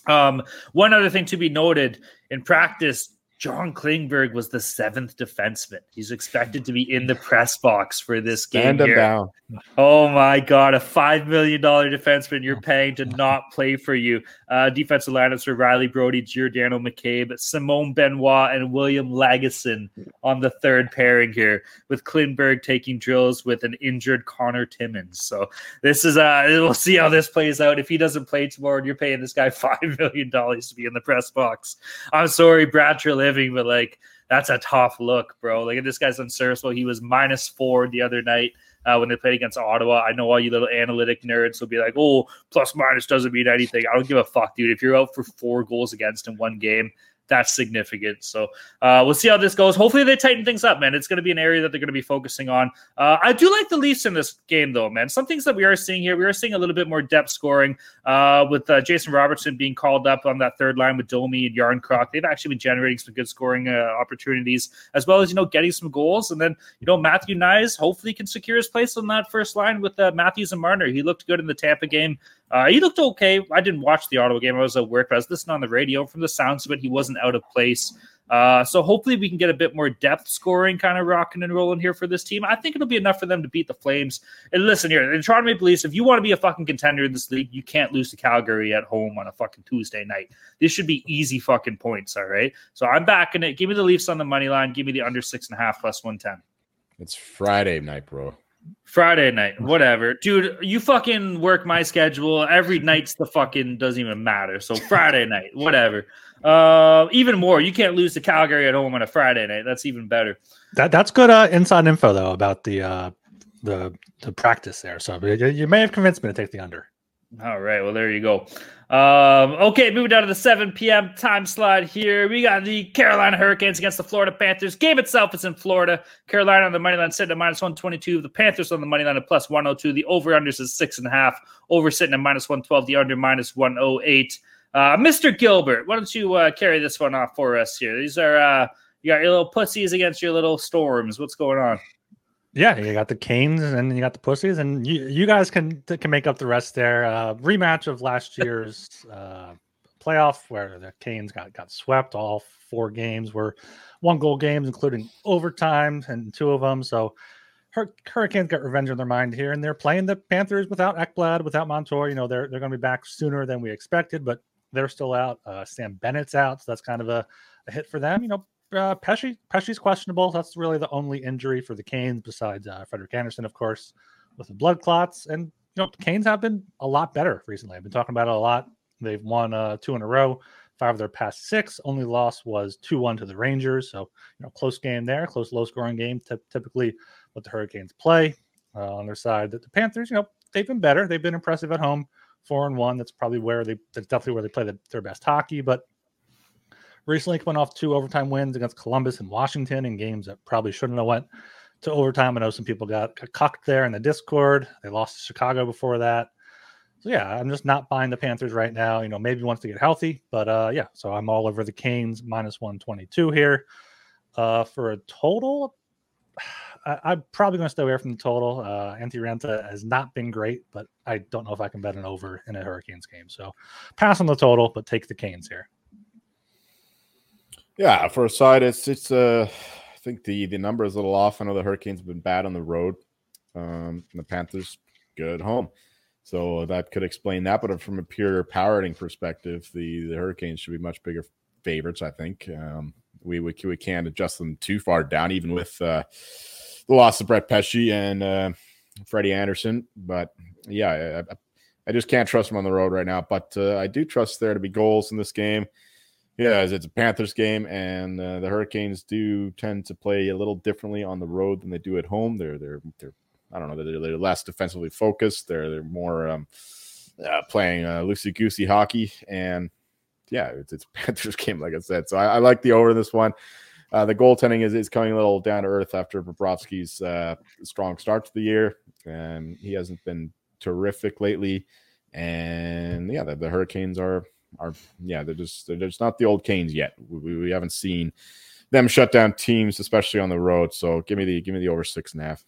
Um, one other thing to be noted in practice, John Klingberg was the seventh defenseman. He's expected to be in the press box for this game. Stand here. down. Oh my God, a five million dollar defenseman you're paying to not play for you. Uh, defensive lineups for Rielly Brodie, Giordano McCabe, Simon Benoit, and William Lagesson on the third pairing here, with Klingberg taking drills with an injured Connor Timmins. So this is uh we'll see how this plays out. If he doesn't play tomorrow, and you're paying this guy five million dollars to be in the press box. I'm sorry, Brad living, but like that's a tough look, bro. Like this guy's unserviceable. He was minus four the other night uh, when they played against Ottawa. I know all you little analytic nerds will be like, "Oh, plus minus doesn't mean anything." I don't give a fuck, dude. If you're out for four goals against in one game, that's significant. So uh, we'll see how this goes. Hopefully they tighten things up, man. It's going to be an area that they're going to be focusing on. Uh, I do like the Leafs in this game, though, man. Some things that we are seeing here, we are seeing a little bit more depth scoring uh, with uh, Jason Robertson being called up on that third line with Domi and Järnkrok. They've actually been generating some good scoring uh, opportunities, as well as you know getting some goals. And then you know Matthew Knies hopefully can secure his place on that first line with uh, Matthews and Marner. He looked good in the Tampa game. Uh, he looked okay. I didn't watch the Ottawa game. I was at work, but I was listening on the radio. From the sounds of it, he wasn't out of place. Uh, so hopefully we can get a bit more depth scoring kind of rocking and rolling here for this team. I think it'll be enough for them to beat the Flames. And listen here, in Toronto Maple Leafs, if you want to be a fucking contender in this league, you can't lose to Calgary at home on a fucking Tuesday night. This should be easy fucking points, all right? So I'm backing it. Give me the Leafs on the money line. Give me the under six and a half plus 110. It's Friday night, bro. Friday night, whatever, dude. You fucking work my schedule. Every night's the fucking doesn't even matter. So Friday night, whatever. Uh, even more, you can't lose to Calgary at home on a Friday night. That's even better. That that's good uh, inside info though about the uh the the practice there. So you, you may have convinced me to take the under. All right. Well, there you go. Um, okay, moving down to the 7 p.m. time slot here. We got the Carolina Hurricanes against the Florida Panthers. Game itself is in Florida. Carolina on the money line sitting at minus 122. The Panthers on the money line at plus 102. The over unders is six and a half. Over sitting at minus 112. The under minus 108. Uh, Mr. Gilbert, why don't you uh, carry this one off for us here? These are uh, you got your little pussies against your little storms. What's going on? Yeah, you got the Canes and you got the Pussies, and you you guys can can make up the rest there. Uh, rematch of last year's uh, playoff where the Canes got got swept. All four games were one goal games, including overtime and two of them. So Hur- Hurricanes got revenge on their mind here, and they're playing the Panthers without Ekblad, without Montour. You know they're they're going to be back sooner than we expected, but they're still out. Uh, Sam Bennett's out, so that's kind of a, a hit for them. You know, uh, Pesce, Pesce's questionable. That's really the only injury for the Canes besides uh, Frederik Andersen, of course, with the blood clots. And you know, the Canes have been a lot better recently. I've been talking about it a lot. They've won uh, two in a row, five of their past six. Only loss was two one to the Rangers. So you know, close game there, close low scoring game. T- typically, what the Hurricanes play uh, on their side. That the Panthers, you know, they've been better. They've been impressive at home. Four and one. That's probably where they. That's definitely where they play the, their best hockey. But recently coming off two overtime wins against Columbus and Washington in games that probably shouldn't have went to overtime. I know some people got cocked there in the Discord. They lost to Chicago before that. So yeah, I'm just not buying the Panthers right now. You know, maybe once they get healthy, but uh yeah, so I'm all over the Canes minus 122 here. Uh for a total, I, am probably going to stay away from the total. Uh Antti Raanta has not been great, but I don't know if I can bet an over in a Hurricanes game. So pass on the total, but take the Canes here. Yeah, for a side, it's it's uh I think the the number is a little off. I know the Hurricanes have been bad on the road. Um the Panthers good home. So that could explain that. But from a pure power rating perspective, the, the Hurricanes should be much bigger favorites, I think. Um we, we we can't adjust them too far down, even with uh the loss of Brett Pesce and uh Freddie Andersen. But yeah, I, I just can't trust them on the road right now. But uh, I do trust there to be goals in this game. Yeah, it's a Panthers game, and uh, the Hurricanes do tend to play a little differently on the road than they do at home. They're they're they're I don't know they're, they're less defensively focused. They're they're more um, uh, playing uh, loosey goosey hockey, and yeah, it's, it's Panthers game like I said. So I, I like the over this one. Uh, the goaltending is, is coming a little down to earth after Bobrovsky's uh, strong start to the year, and he hasn't been terrific lately. And yeah, the, the Hurricanes are are yeah they're just they're just not the old Canes yet. We, we haven't seen them shut down teams, especially on the road. So give me the give me the over six and a half.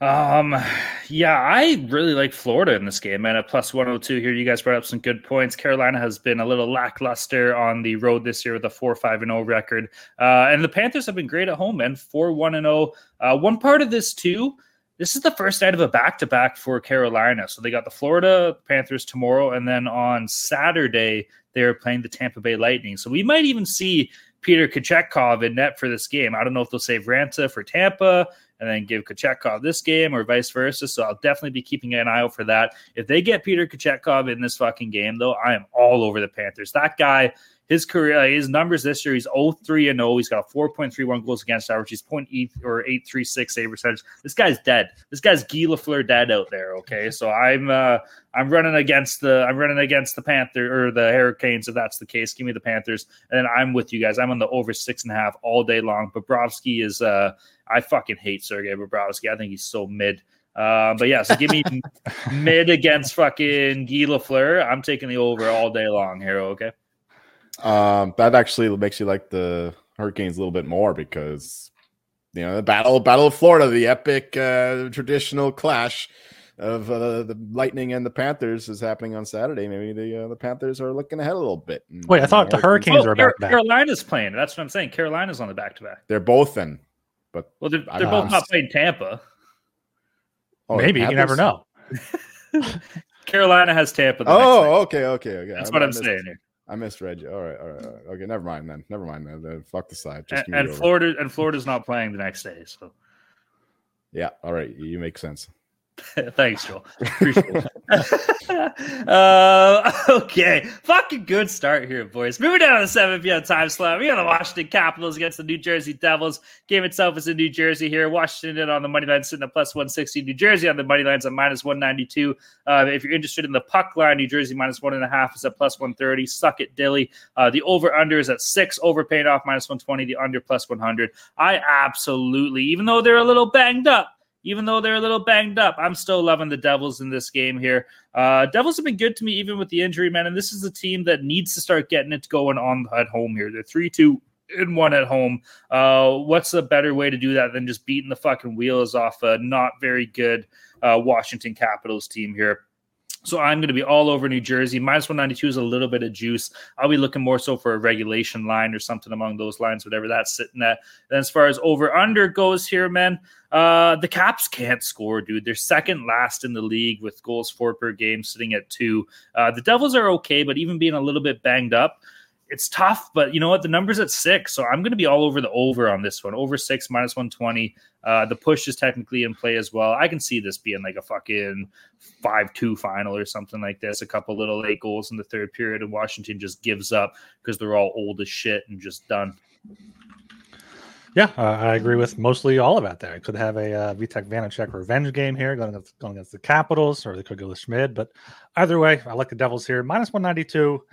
Um, yeah, I really like Florida in this game, man. At plus 102 here, you guys brought up some good points. Carolina has been a little lackluster on the road this year with a 4 5 0 record. Uh, and the Panthers have been great at home, man. 4 1 0. Uh, one part of this, too, this is the first night of a back to back for Carolina. So they got the Florida Panthers tomorrow, and then on Saturday they're playing the Tampa Bay Lightning. So we might even see Peter Kochetkov in net for this game. I don't know if they'll save Raanta for Tampa and then give Kochetkov this game or vice versa. So I'll definitely be keeping an eye out for that. If they get Peter Kochetkov in this fucking game, though, I am all over the Panthers. That guy his career, his numbers this year, he's 0-3 and 0. He's got a 4.31 goals against average. He's 0.8 or 836 save percentage. This guy's dead. This guy's Guy Lafleur dead out there. Okay, so I'm uh, I'm running against the I'm running against the Panther or the Hurricanes if that's the case. Give me the Panthers, and then I'm with you guys. I'm on the over six and a half all day long. Bobrovsky is uh, I fucking hate Sergei Bobrovsky. I think he's so mid. Uh, but yeah, so give me mid against fucking Guy Lafleur. I'm taking the over all day long here. Okay. Um, that actually makes you like the Hurricanes a little bit more because you know the battle battle of Florida, the epic uh, traditional clash of uh, the Lightning and the Panthers is happening on Saturday. Maybe the uh, the Panthers are looking ahead a little bit. Wait, I thought the Hurricanes were back. To back. Carolina's playing. That's what I'm saying. Carolina's on the back to back. They're both in, but well, they're, they're both not playing Tampa. Oh, Maybe you never know. Carolina has Tampa. oh, okay, okay, okay. That's I, what I'm saying here. I misread you. All right, all right, all right. Okay, never mind then. Never mind then. then fuck the side. Just and, and Florida and Florida's not playing the next day, so yeah. All right, you make sense. Thanks, Joel. Appreciate it. uh, okay, fucking good start here, boys. Moving down to the 7 p.m. time slot, we got the Washington Capitals against the New Jersey Devils. Game itself is in New Jersey here. Washington on the money line sitting at plus 160. New Jersey on the money lines at minus 192. Uh, if you're interested in the puck line, New Jersey minus one and a half is at plus 130. Suck it, Dilly. Uh, the over under is at six, overpaid off minus 120. The under plus 100. I absolutely, even though they're a little banged up, even though they're a little banged up. I'm still loving the Devils in this game here. Uh, Devils have been good to me even with the injury, man. And this is a team that needs to start getting it going on at home here. They're three two and one at home. Uh, what's a better way to do that than just beating the fucking wheels off a not very good uh, Washington Capitals team here? So I'm going to be all over New Jersey. Minus 192 is a little bit of juice. I'll be looking more so for a regulation line or something along those lines, whatever that's sitting at. And as far as over under goes here, man, uh, the Caps can't score, dude. They're second last in the league with goals for per game, sitting at two. Uh, the Devils are okay, but even being a little bit banged up, it's tough, but you know what? The number's at six, so I'm going to be all over the over on this one. Over six minus one twenty. Uh, the push is technically in play as well. I can see this being like a fucking five two final or something like this. A couple little late goals in the third period, and Washington just gives up because they're all old as shit and just done. Yeah, uh, I agree with mostly all of that. There, could have a uh, Vitek Vanacek revenge game here, going against, going against the Capitals, or they could go with Schmid. But either way, I like the Devils here. Minus one ninety two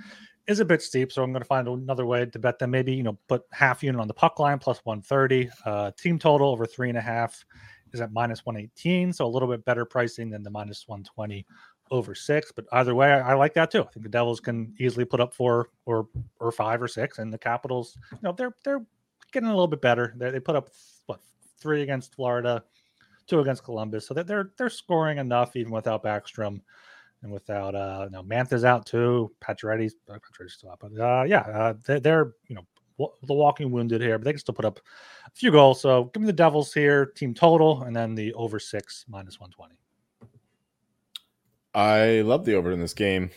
is a bit steep, so I'm going to find another way to bet them. Maybe you know put half unit on the puck line plus 130. Uh, team total over three and a half is at minus 118, so a little bit better pricing than the minus 120 over six. But either way, I, I, like that too. I think the Devils can easily put up four or or five or six, and the Capitals, you know, they're they're getting a little bit better. They they put up what three against Florida, two against Columbus, so they're they're, they're scoring enough even without Backstrom and without uh you know Mantha's out too, Pacioretty's uh, still out, but uh yeah, uh, they, they're you know the walking wounded here, but they can still put up a few goals. So give me the Devils here, team total, and then the over six minus one twenty. I love the over in this game.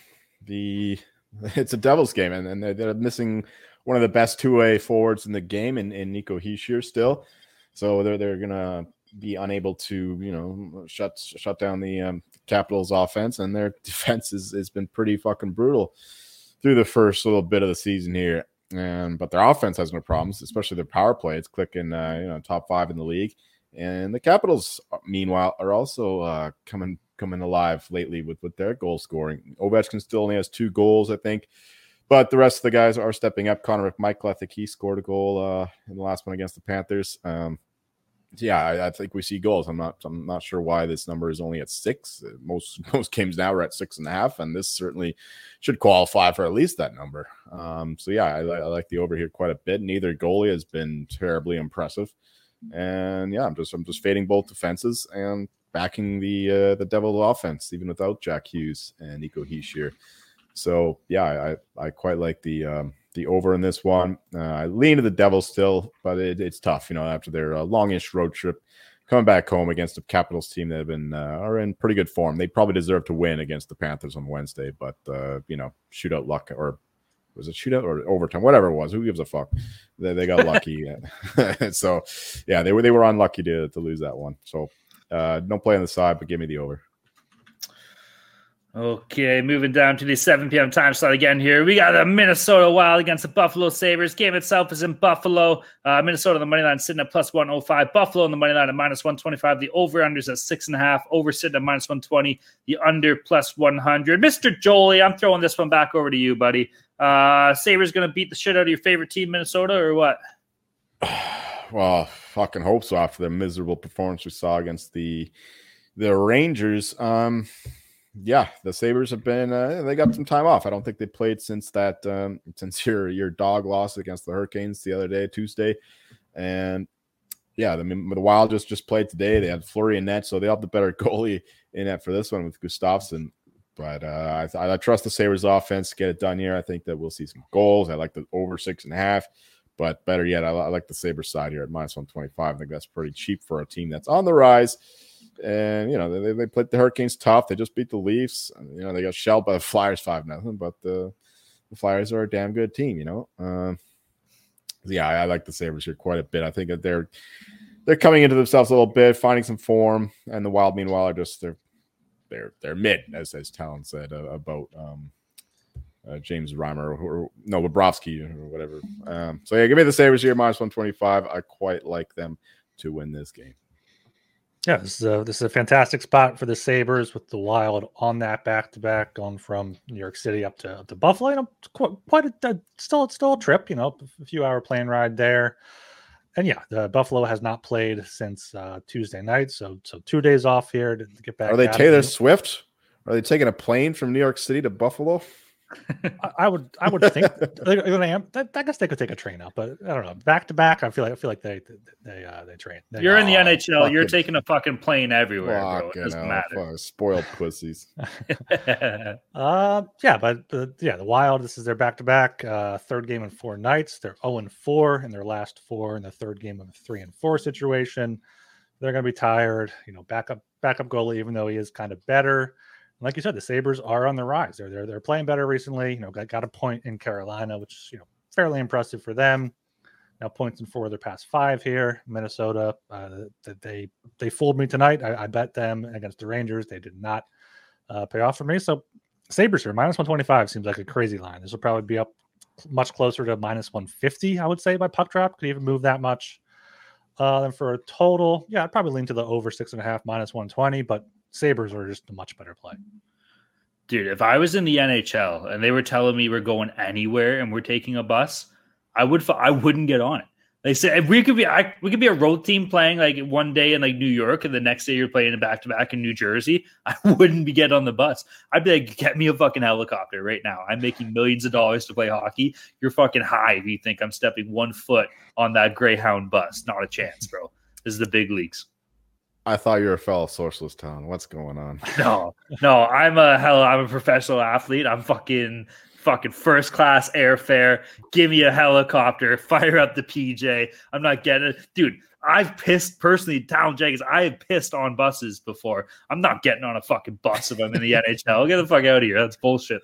The it's a Devils game, and, and they're, they're missing one of the best two way forwards in the game, in, in Nico Hischier still. So they're they're gonna be unable to you know shut shut down the um, Capitals offense, and their defense is, has been pretty fucking brutal through the first little bit of the season here. And but their offense has no problems, especially their power play. It's clicking, uh, you know, top five in the league. And the Capitals, uh, meanwhile, are also uh, coming coming alive lately with with their goal scoring. Ovechkin still only has two goals, I think, but the rest of the guys are stepping up. Connor McMichael, I think he scored a goal uh, in the last one against the Panthers. Um, yeah, I, I, think we see goals. I'm not. I'm not sure why this number is only at six. Most most games now are at six and a half, and this certainly should qualify for at least that number. Um, so yeah, I, I like the over here quite a bit. Neither goalie has been terribly impressive, and yeah, I'm just I'm just fading both defenses and backing the uh, the Devil offense even without Jack Hughes and Nico Hischier. So yeah, I I quite like the um, the over in this one. Uh, I lean to the Devils still, but it, it's tough, you know, after their uh, longish road trip, coming back home against a Capitals team that have been uh, are in pretty good form. They probably deserve to win against the Panthers on Wednesday, but uh, you know, shootout luck or was it shootout or overtime, whatever it was. Who gives a fuck? They, they got lucky, so yeah, they were they were unlucky to to lose that one. So uh, don't play on the side, but give me the over. Okay, moving down to the 7 p.m. time slot again here. We got the Minnesota Wild against the Buffalo Sabres. Game itself is in Buffalo. Uh, Minnesota on the money line sitting at plus 105. Buffalo on the money line at minus 125. The over unders at six and a half. Over sitting at minus 120. The under plus 100. Mr. Jolie, I'm throwing this one back over to you, buddy. Uh, Sabres going to beat the shit out of your favorite team, Minnesota, or what? well, fucking hope so after the miserable performance we saw against the the Rangers. Um, yeah, the Sabres have been uh, they got some time off. I don't think they played since that um, since your your dog lost against the Hurricanes the other day, Tuesday, and yeah, the, the Wild just just played today. They had Fleury and net, so they have the better goalie in net for this one with Gustafsson. But uh, I, I trust the Sabres offense to get it done here. I think that we'll see some goals. I like the over six and a half, but better yet, I, I like the Sabres side here at minus one twenty five. I think that's pretty cheap for a team that's on the rise and you know they, they played the Hurricanes tough. They just beat the Leafs. You know they got shelled by the Flyers five nothing, but the, the Flyers are a damn good team. You know, uh, yeah, I, I, like the Sabres here quite a bit. I think that they're they're coming into themselves a little bit, finding some form, and the Wild meanwhile are just they're they're they're mid, as as Talon said uh, about um, uh, James Reimer or, or no Bobrovsky or whatever. Um, so yeah, give me the Sabres here minus one twenty five. I quite like them to win this game. Yeah, this is a this is a fantastic spot for the Sabres with the Wild on that back to back, going from New York City up to up to Buffalo. Know, quite, quite a, a still it's still a trip. You know, a few hour plane ride there. And yeah, the Buffalo has not played since uh, Tuesday night, so so two days off here to, to get back. Are they Taylor Swift? Are they taking a plane from New York City to Buffalo? I, would I would think I guess they could take a train up, but I don't know. Back to back, I feel like I feel like they they uh, they train. They, you're in the NHL. Fucking, you're taking a fucking plane everywhere, bro. It doesn't matter. Spoiled pussies. uh, yeah, but uh, yeah, the Wild. This is their back to back third game in four nights. They're zero oh and four in their last four in the third game of a three and four situation. They're going to be tired. You know, backup backup goalie, even though he is kind of better like you said, the Sabres are on the rise. They're they're they're playing better recently. You know, got, got a point in Carolina, which is you know fairly impressive for them. Now points in four of their past five here. Minnesota, uh, that they they fooled me tonight. I, I, bet them against the Rangers. They did not uh, pay off for me. So Sabres here minus one twenty five seems like a crazy line. This will probably be up much closer to minus one fifty. I would say by puck drop could even move that much. Uh, then for a total, yeah, I'd probably lean to the over six and a half minus one twenty, but Sabres are just a much better play. Dude, if I was in the NHL and they were telling me we're going anywhere and we're taking a bus, I would I wouldn't get on it. They said if we could be I, we could be a road team playing like one day in like New York and the next day you're playing a back to back in New Jersey. I wouldn't be getting on the bus. I'd be like, get me a fucking helicopter right now. I'm making millions of dollars to play hockey. You're fucking high if you think I'm stepping one foot on that Greyhound bus. Not a chance, bro. This is the big leagues. I thought you were a fellow socialist town. What's going on? No, no, I'm a hell. I'm a professional athlete. I'm fucking fucking first class airfare. Give me a helicopter. Fire up the PJ. I'm not getting it, dude. I've pissed personally, Talon Jenkins. I have pissed on buses before. I'm not getting on a fucking bus if I'm in the NHL. Get the fuck out of here. That's bullshit.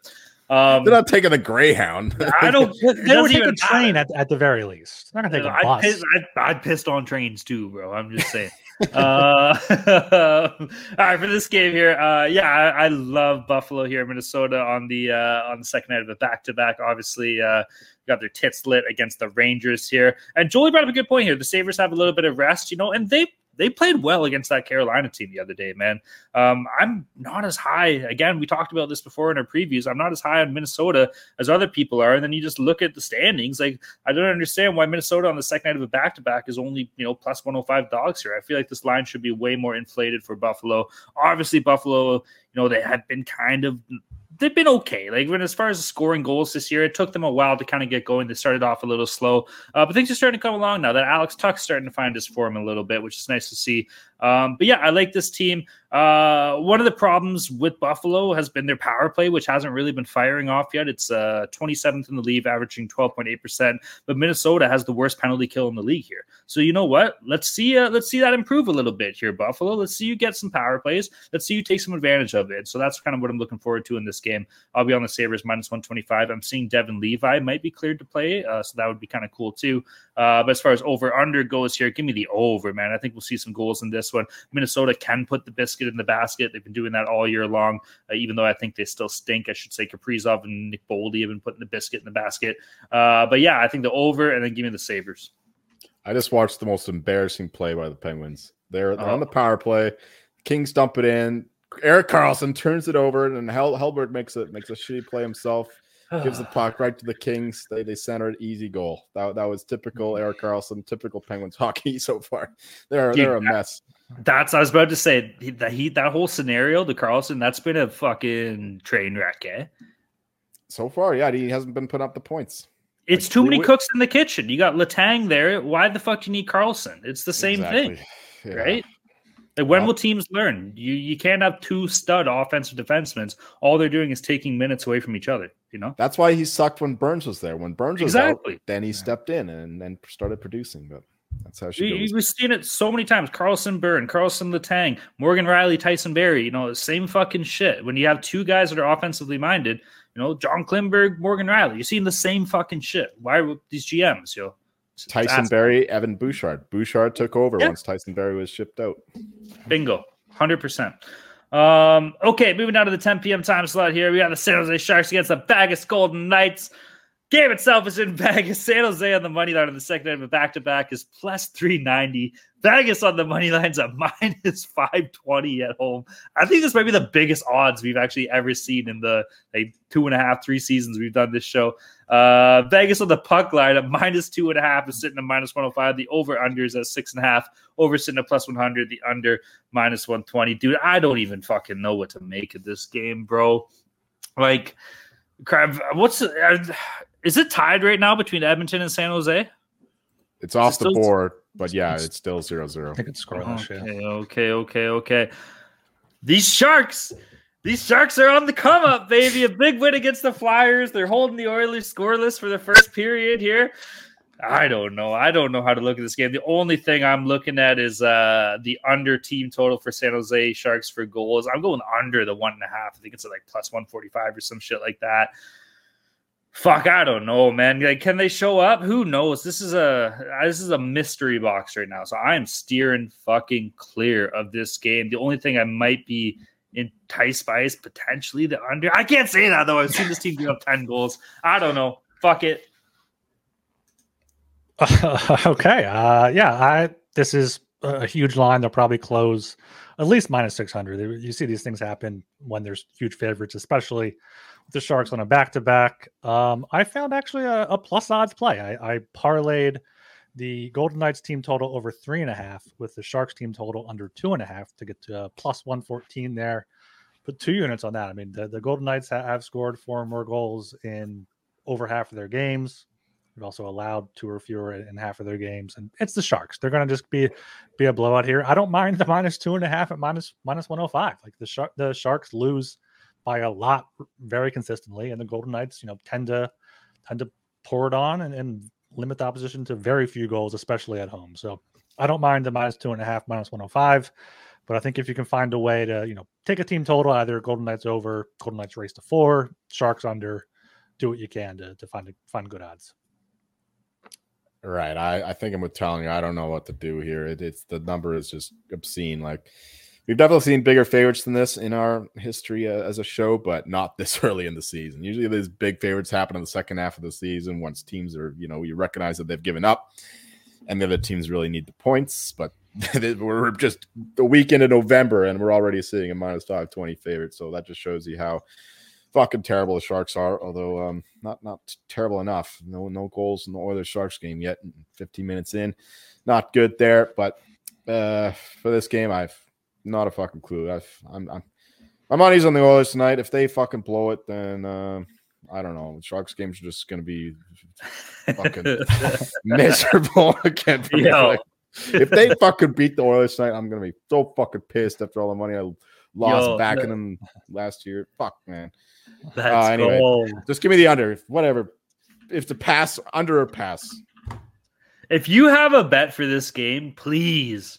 Um, They're not taking a Greyhound. I don't. They would take a train at, at the very least. They're not gonna take a bus. I pissed, I, I pissed on trains too, bro. I'm just saying uh, all right, for this game here, uh, yeah, I, I, love Buffalo here, Minnesota on the uh, on the second night of a back to back. Obviously, uh, got their tits lit against the Rangers here, and Jolie brought up a good point here. The Sabres have a little bit of rest, you know, and they they played well against that Carolina team the other day, man. Um, I'm not as high. Again, we talked about this before in our previews. I'm not as high on Minnesota as other people are. And then you just look at the standings. Like, I don't understand why Minnesota on the second night of a back to back is only, you know, plus 105 dogs here. I feel like this line should be way more inflated for Buffalo. Obviously, Buffalo, you know, they have been kind of they've been okay. Like when as far as scoring goals this year, it took them a while to kind of get going. They started off a little slow, uh, but things are starting to come along now. That Alex Tuch's starting to find his form a little bit, which is nice to see. Um, but yeah, I like this team. Uh, one of the problems with Buffalo has been their power play, which hasn't really been firing off yet. It's uh, 27th in the league, averaging 12.8%. But Minnesota has the worst penalty kill in the league here. So you know what? Let's see. Uh, let's see that improve a little bit here, Buffalo. Let's see you get some power plays. Let's see you take some advantage of it. So that's kind of what I'm looking forward to in this game. I'll be on the Sabres minus 125. I'm seeing Devon Levi might be cleared to play, uh, so that would be kind of cool too. Uh, but as far as over under goes here, give me the over, man. I think we'll see some goals in this one. Minnesota can put the biscuit in the basket. They've been doing that all year long, uh, even though I think they still stink. I should say Kaprizov and Nick Boldy have been putting the biscuit in the basket. Uh, but yeah, I think the over, and then give me the Sabres. I just watched the most embarrassing play by the Penguins. They're, they're on the power play. Kings dump it in. Erik Karlsson turns it over, and Hel- Hellberg makes it makes a shitty play himself gives the puck right to the Kings. They they center an easy goal. That, that was typical Erik Karlsson, typical Penguins hockey so far. They're Dude, they're a mess. That's I was about to say that he that whole scenario, the Karlsson, that's been a fucking train wreck, eh? So far, yeah, he hasn't been putting up the points. It's like, too many cooks in the kitchen. You got Letang there. Why the fuck do you need Karlsson? It's the same exactly. thing, yeah. right? Like when will teams learn? You you can't have two stud offensive defensemen. All they're doing is taking minutes away from each other. You know that's why he sucked when Burns was there. When Burns was exactly. out, then he stepped in and then started producing. But that's how she. You, we've seen it so many times. Karlsson Burn, Karlsson, Letang, Morgan Rielly, Tyson Barrie. You know, same fucking shit. When you have two guys that are offensively minded, you know, John Klingberg, Morgan Rielly, you're seeing the same fucking shit. Why are these GMs? You know, Tyson Barrie, Evan Bouchard. Bouchard took over yeah. once Tyson Barrie was shipped out. Bingo, hundred percent. Um, okay, moving down to the 10 p.m. time slot here. We got the San Jose Sharks against the Vegas Golden Knights. Game itself is in Vegas. San Jose on the money line in the second half of back to back is plus 390. Vegas on the money line's at minus 520 at home. I think this might be the biggest odds we've actually ever seen in the like two and a half, three seasons we've done this show. Uh, Vegas on the puck line at minus two and a half is sitting at minus 105. The over under is at six and a half. Over sitting at plus 100. The under minus 120. Dude, I don't even fucking know what to make of this game, bro. Like, crap, what's uh, is it tied right now between Edmonton and San Jose? It's off the board, but yeah, it's, it's still zero zero. I think it's scoreless. Okay, yeah. okay, okay, okay. These Sharks, these Sharks are on the come up, baby. A big win against the Flyers. They're holding the Oilers scoreless for the first period here. I don't know. I don't know how to look at this game. The only thing I'm looking at is uh the under team total for San Jose Sharks for goals. I'm going under the one and a half. I think it's like plus 145 or some shit like that. Fuck, I don't know, man. Like, can they show up? Who knows? This is a this is a mystery box right now. So I am steering fucking clear of this game. The only thing I might be enticed by is potentially the under. I can't say that though. I've seen this team give up ten goals. I don't know. Fuck it. Uh, okay. Uh, yeah. I this is a huge line. They'll probably close at least minus six hundred. You see these things happen when there's huge favorites, especially with the Sharks on a back to back. I found actually a, a, plus odds play. I, I parlayed the Golden Knights team total over three and a half with the Sharks team total under two and a half to get to uh, plus 114 there. Put two units on that. I mean, the, the Golden Knights have, have scored four more goals in over half of their games. They've also allowed two or fewer in half of their games, and it's the Sharks. They're going to just be be a blowout here. I don't mind the minus two and a half at minus minus one hundred oh five. Like the shark, the Sharks lose by a lot very consistently, and the Golden Knights, you know, tend to tend to pour it on and, and limit the opposition to very few goals, especially at home. So I don't mind the minus two and a half, minus 105. But I think if you can find a way to, you know, take a team total, either Golden Knights over, Golden Knights race to four, Sharks under, do what you can to, to find find good odds. Right. I, I think I'm telling you, I don't know what to do here. It, it's the number is just obscene. Like We've definitely seen bigger favorites than this in our history uh, as a show, but not this early in the season. Usually, these big favorites happen in the second half of the season once teams are, you know, you recognize that they've given up, and the other teams really need the points. But we're just the weekend of November, and we're already seeing a minus five twenty favorite. So that just shows you how fucking terrible the Sharks are. Although um, not not terrible enough. No no goals in the Oilers Sharks game yet. Fifteen minutes in, not good there. But uh, for this game, I've not a fucking clue. I've, I'm, I'm, my money's on the Oilers tonight. If they fucking blow it, then uh, I don't know. Sharks games are just going to be fucking miserable again. Like, if they fucking beat the Oilers tonight, I'm going to be so fucking pissed after all the money I lost Yo, backing them last year. Fuck, man. That's uh, anyway, cool. just give me the under. Whatever. If the pass, under or pass. If you have a bet for this game, please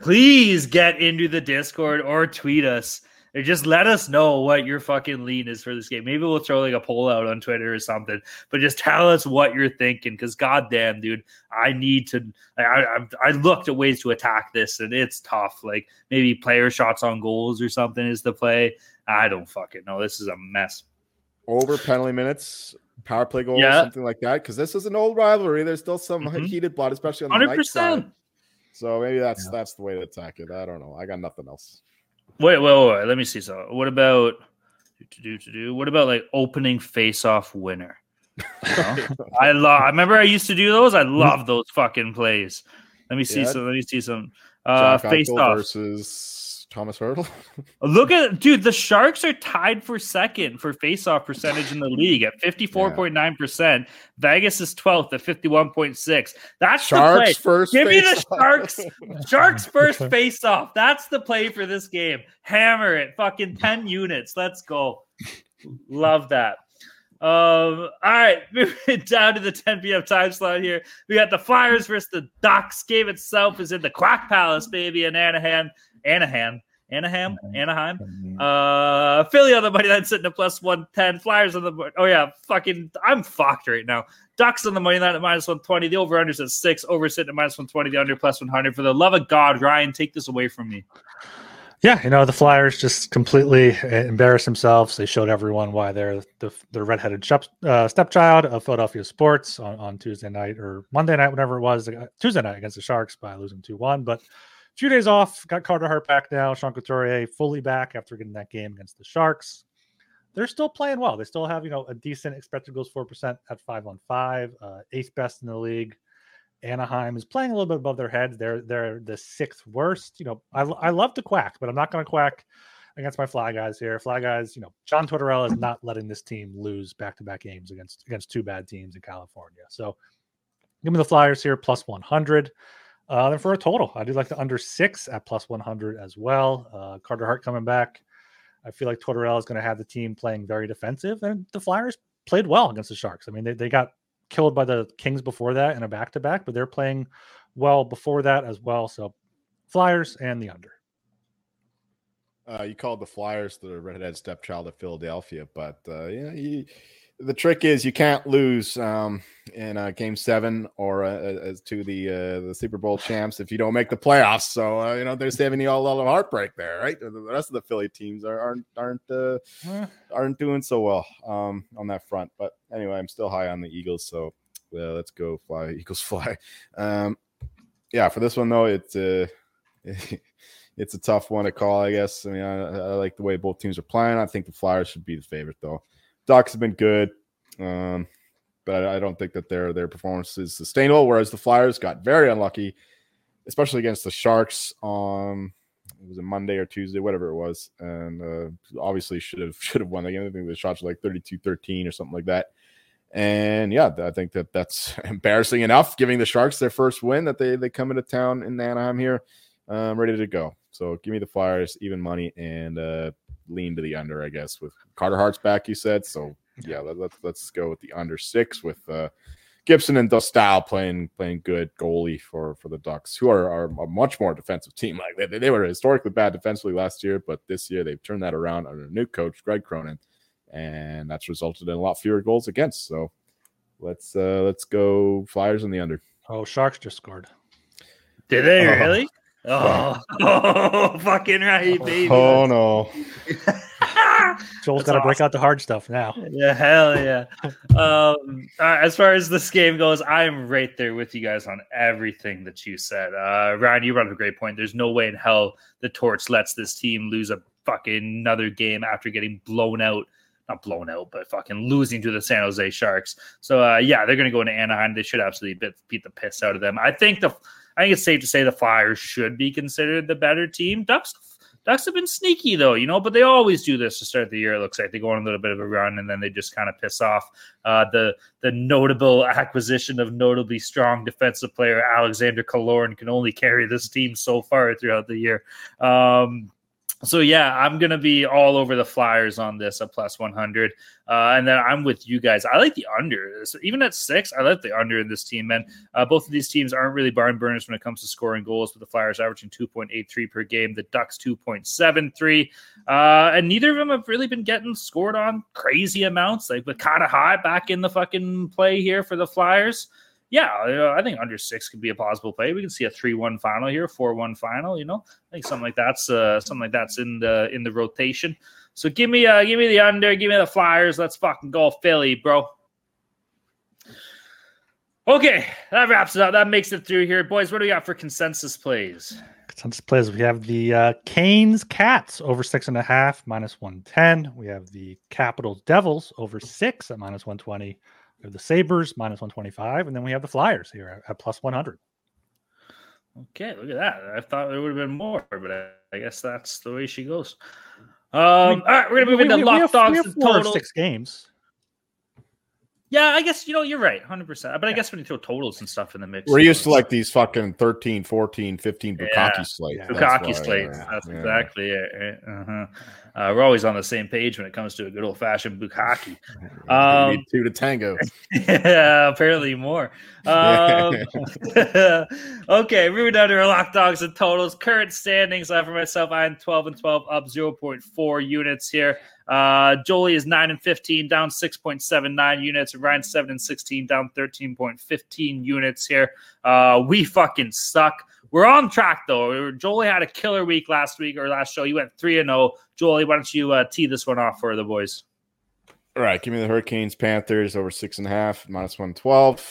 please get into the Discord or tweet us or just let us know what your fucking lean is for this game. Maybe we'll throw like a poll out on Twitter or something, but just tell us what you're thinking. Cause goddamn, dude, I need to. I, I I looked at ways to attack this, and it's tough. Like maybe player shots on goals or something is the play. I don't fucking know. This is a mess. Over penalty minutes, power play goals, yeah. something like that. Because this is an old rivalry. There's still some mm-hmm. heated blood, especially on the 100%. night side. So maybe that's yeah. that's the way to attack it. I don't know. I got nothing else. Wait, wait, wait. Let me see. So, what about to do to do? What about like opening face-off winner? You know? I love. I remember I used to do those. I love those fucking plays. Let me see. Yeah. So let me see some uh, face-off versus Tomas Hertl. Look at dude, the Sharks are tied for second for faceoff percentage in the league at 54.9%. Vegas is 12th at 51.6. That's Sharks the play. first. Give me the Sharks. Sharks first faceoff. That's the play for this game. Hammer it. Fucking 10 units. Let's go. Love that. Um, all right, moving down to the 10 p.m. time slot here. We got the Flyers versus the Ducks. Game itself is in the Quack Palace, baby, in Anaheim. Anaheim. Anaheim, Anaheim. Uh, Philly on the money line sitting at plus 110. Flyers on the oh yeah, fucking I'm fucked right now. Ducks on the money line at minus 120. The over unders at six. Over sitting at minus 120. The under plus 100. For the love of God, Ryan, take this away from me. Yeah, you know the Flyers just completely embarrassed themselves. They showed everyone why they're the the redheaded step, uh, stepchild of Philadelphia sports on, on Tuesday night or Monday night, whatever it was, Tuesday night against the Sharks by losing two one. But a few days off, got Carter Hart back now. Sean Couturier fully back after getting that game against the Sharks. They're still playing well. They still have you know a decent expected goals four percent at five on five, uh, eighth best in the league. Anaheim is playing a little bit above their heads. They're they're the sixth worst. You know, I, I love to quack, but I'm not going to quack against my fly guys here. Fly guys, you know, John Tortorella is not letting this team lose back to back games against against two bad teams in California. So give me the Flyers here plus 100. Uh, then for a total, I do like the under six at plus 100 as well. Uh, Carter Hart coming back. I feel like Tortorella is going to have the team playing very defensive, and the Flyers played well against the Sharks. I mean, they, they got killed by the Kings before that in a back to back, but they're playing well before that as well. So Flyers and the under. Uh, you called the Flyers the redheaded stepchild of Philadelphia, but uh, yeah, the trick is you can't lose um, in uh, Game Seven or uh, as to the uh, the Super Bowl champs if you don't make the playoffs. So uh, you know there's having you all a lot of heartbreak there, right? The rest of the Philly teams are, aren't aren't uh, aren't doing so well um, on that front. But anyway, I'm still high on the Eagles, so uh, let's go fly Eagles fly. Um, yeah, for this one though, it's uh, it's a tough one to call. I guess. I mean, I, I like the way both teams are playing. I think the Flyers should be the favorite though. Ducks have been good, um, but I, I, don't think that their their performance is sustainable. Whereas the Flyers got very unlucky, especially against the Sharks on it was a Monday or Tuesday, whatever it was, and uh, obviously should have should have won the game. I think the shots were like 32-13 or something like that. And yeah, I think that that's embarrassing enough, giving the Sharks their first win that they they come into town in Anaheim here, um, ready to go. So give me the Flyers, even money, and uh, lean to the under, I guess. With Carter Hart's back, you said. So yeah, let, us let's, let's go with the under six with uh, Gibson and Dostal playing playing good goalie for for the Ducks, who are, are a much more defensive team. Like they, they were historically bad defensively last year, but this year they've turned that around under a new coach, Greg Cronin, and that's resulted in a lot fewer goals against. So let's uh let's go Flyers in the under. Oh, Sharks just scored. Did they uh, really? Oh, oh, fucking right, baby. Oh no. Joel's got to awesome. break out the hard stuff now. Yeah, hell yeah. um, as far as this game goes, I'm right there with you guys on everything that you said. Uh, Ryan, you brought up a great point. There's no way in hell the Torch lets this team lose a fucking another game after getting blown out. Not blown out, but fucking losing to the San Jose Sharks. So uh, yeah, they're going to go into Anaheim. They should absolutely beat, beat the piss out of them. I think the I think it's safe to say the Flyers should be considered the better team. Ducks Ducks have been sneaky though, you know, but they always do this to start the year. It looks like they go on a little bit of a run and then they just kind of piss off. Uh, the the notable acquisition of notably strong defensive player Alexander Killorn can only carry this team so far throughout the year. Um, so yeah, I'm gonna be all over the Flyers on this at plus 100, uh, and then I'm with you guys. I like the under, so even at six, I like the under in this team. Man, uh, both of these teams aren't really barn burners when it comes to scoring goals. With the Flyers averaging 2.83 per game, the Ducks 2.73, uh, and neither of them have really been getting scored on crazy amounts. Like with kind of high back in the fucking play here for the Flyers yeah, uh, I think under six could be a possible play. We can see a three-one final here, four-one final. You know, I think something like that's uh, something like that's in the in the rotation. So give me uh, give me the under, give me the Flyers. Let's fucking go Philly, bro. Okay, that wraps it up. That makes it through here, boys. What do we got for consensus plays? Consensus plays. We have the uh, Canes Cats over six and a half, minus one ten. We have the Capitals Devils over six at minus one twenty. We have the Sabres minus 125, and then we have the Flyers here at, at plus 100. Okay, look at that. I thought there would have been more, but I, I guess that's the way she goes. Um, I mean, all right, we're gonna move we, into we, lock we dogs. We total. six games. Yeah, I guess you know you're right, 100%. But I guess when you throw totals and stuff in the mix, we're used to like these fucking 13, 14, 15 Bukaki yeah. slates. Bukaki slates. That's yeah. exactly it. Uh-huh. Uh, we're always on the same page when it comes to a good old fashioned bukkake. Um, two to tango. yeah, apparently more. Um, okay, moving down to our lock dogs and totals. Current standings. I for myself, I'm 12 and 12, up 0.4 units here. Uh, Jolie is 9 and 15, down 6.79 units. Ryan 7 and 16, down 13.15 units here. Uh, we fucking suck. We're on track though. Jolie had a killer week last week or last show. You went three and zero. Oh. Jolie, why don't you uh, tee this one off for the boys? All right, give me the Hurricanes Panthers over six and a half minus one twelve.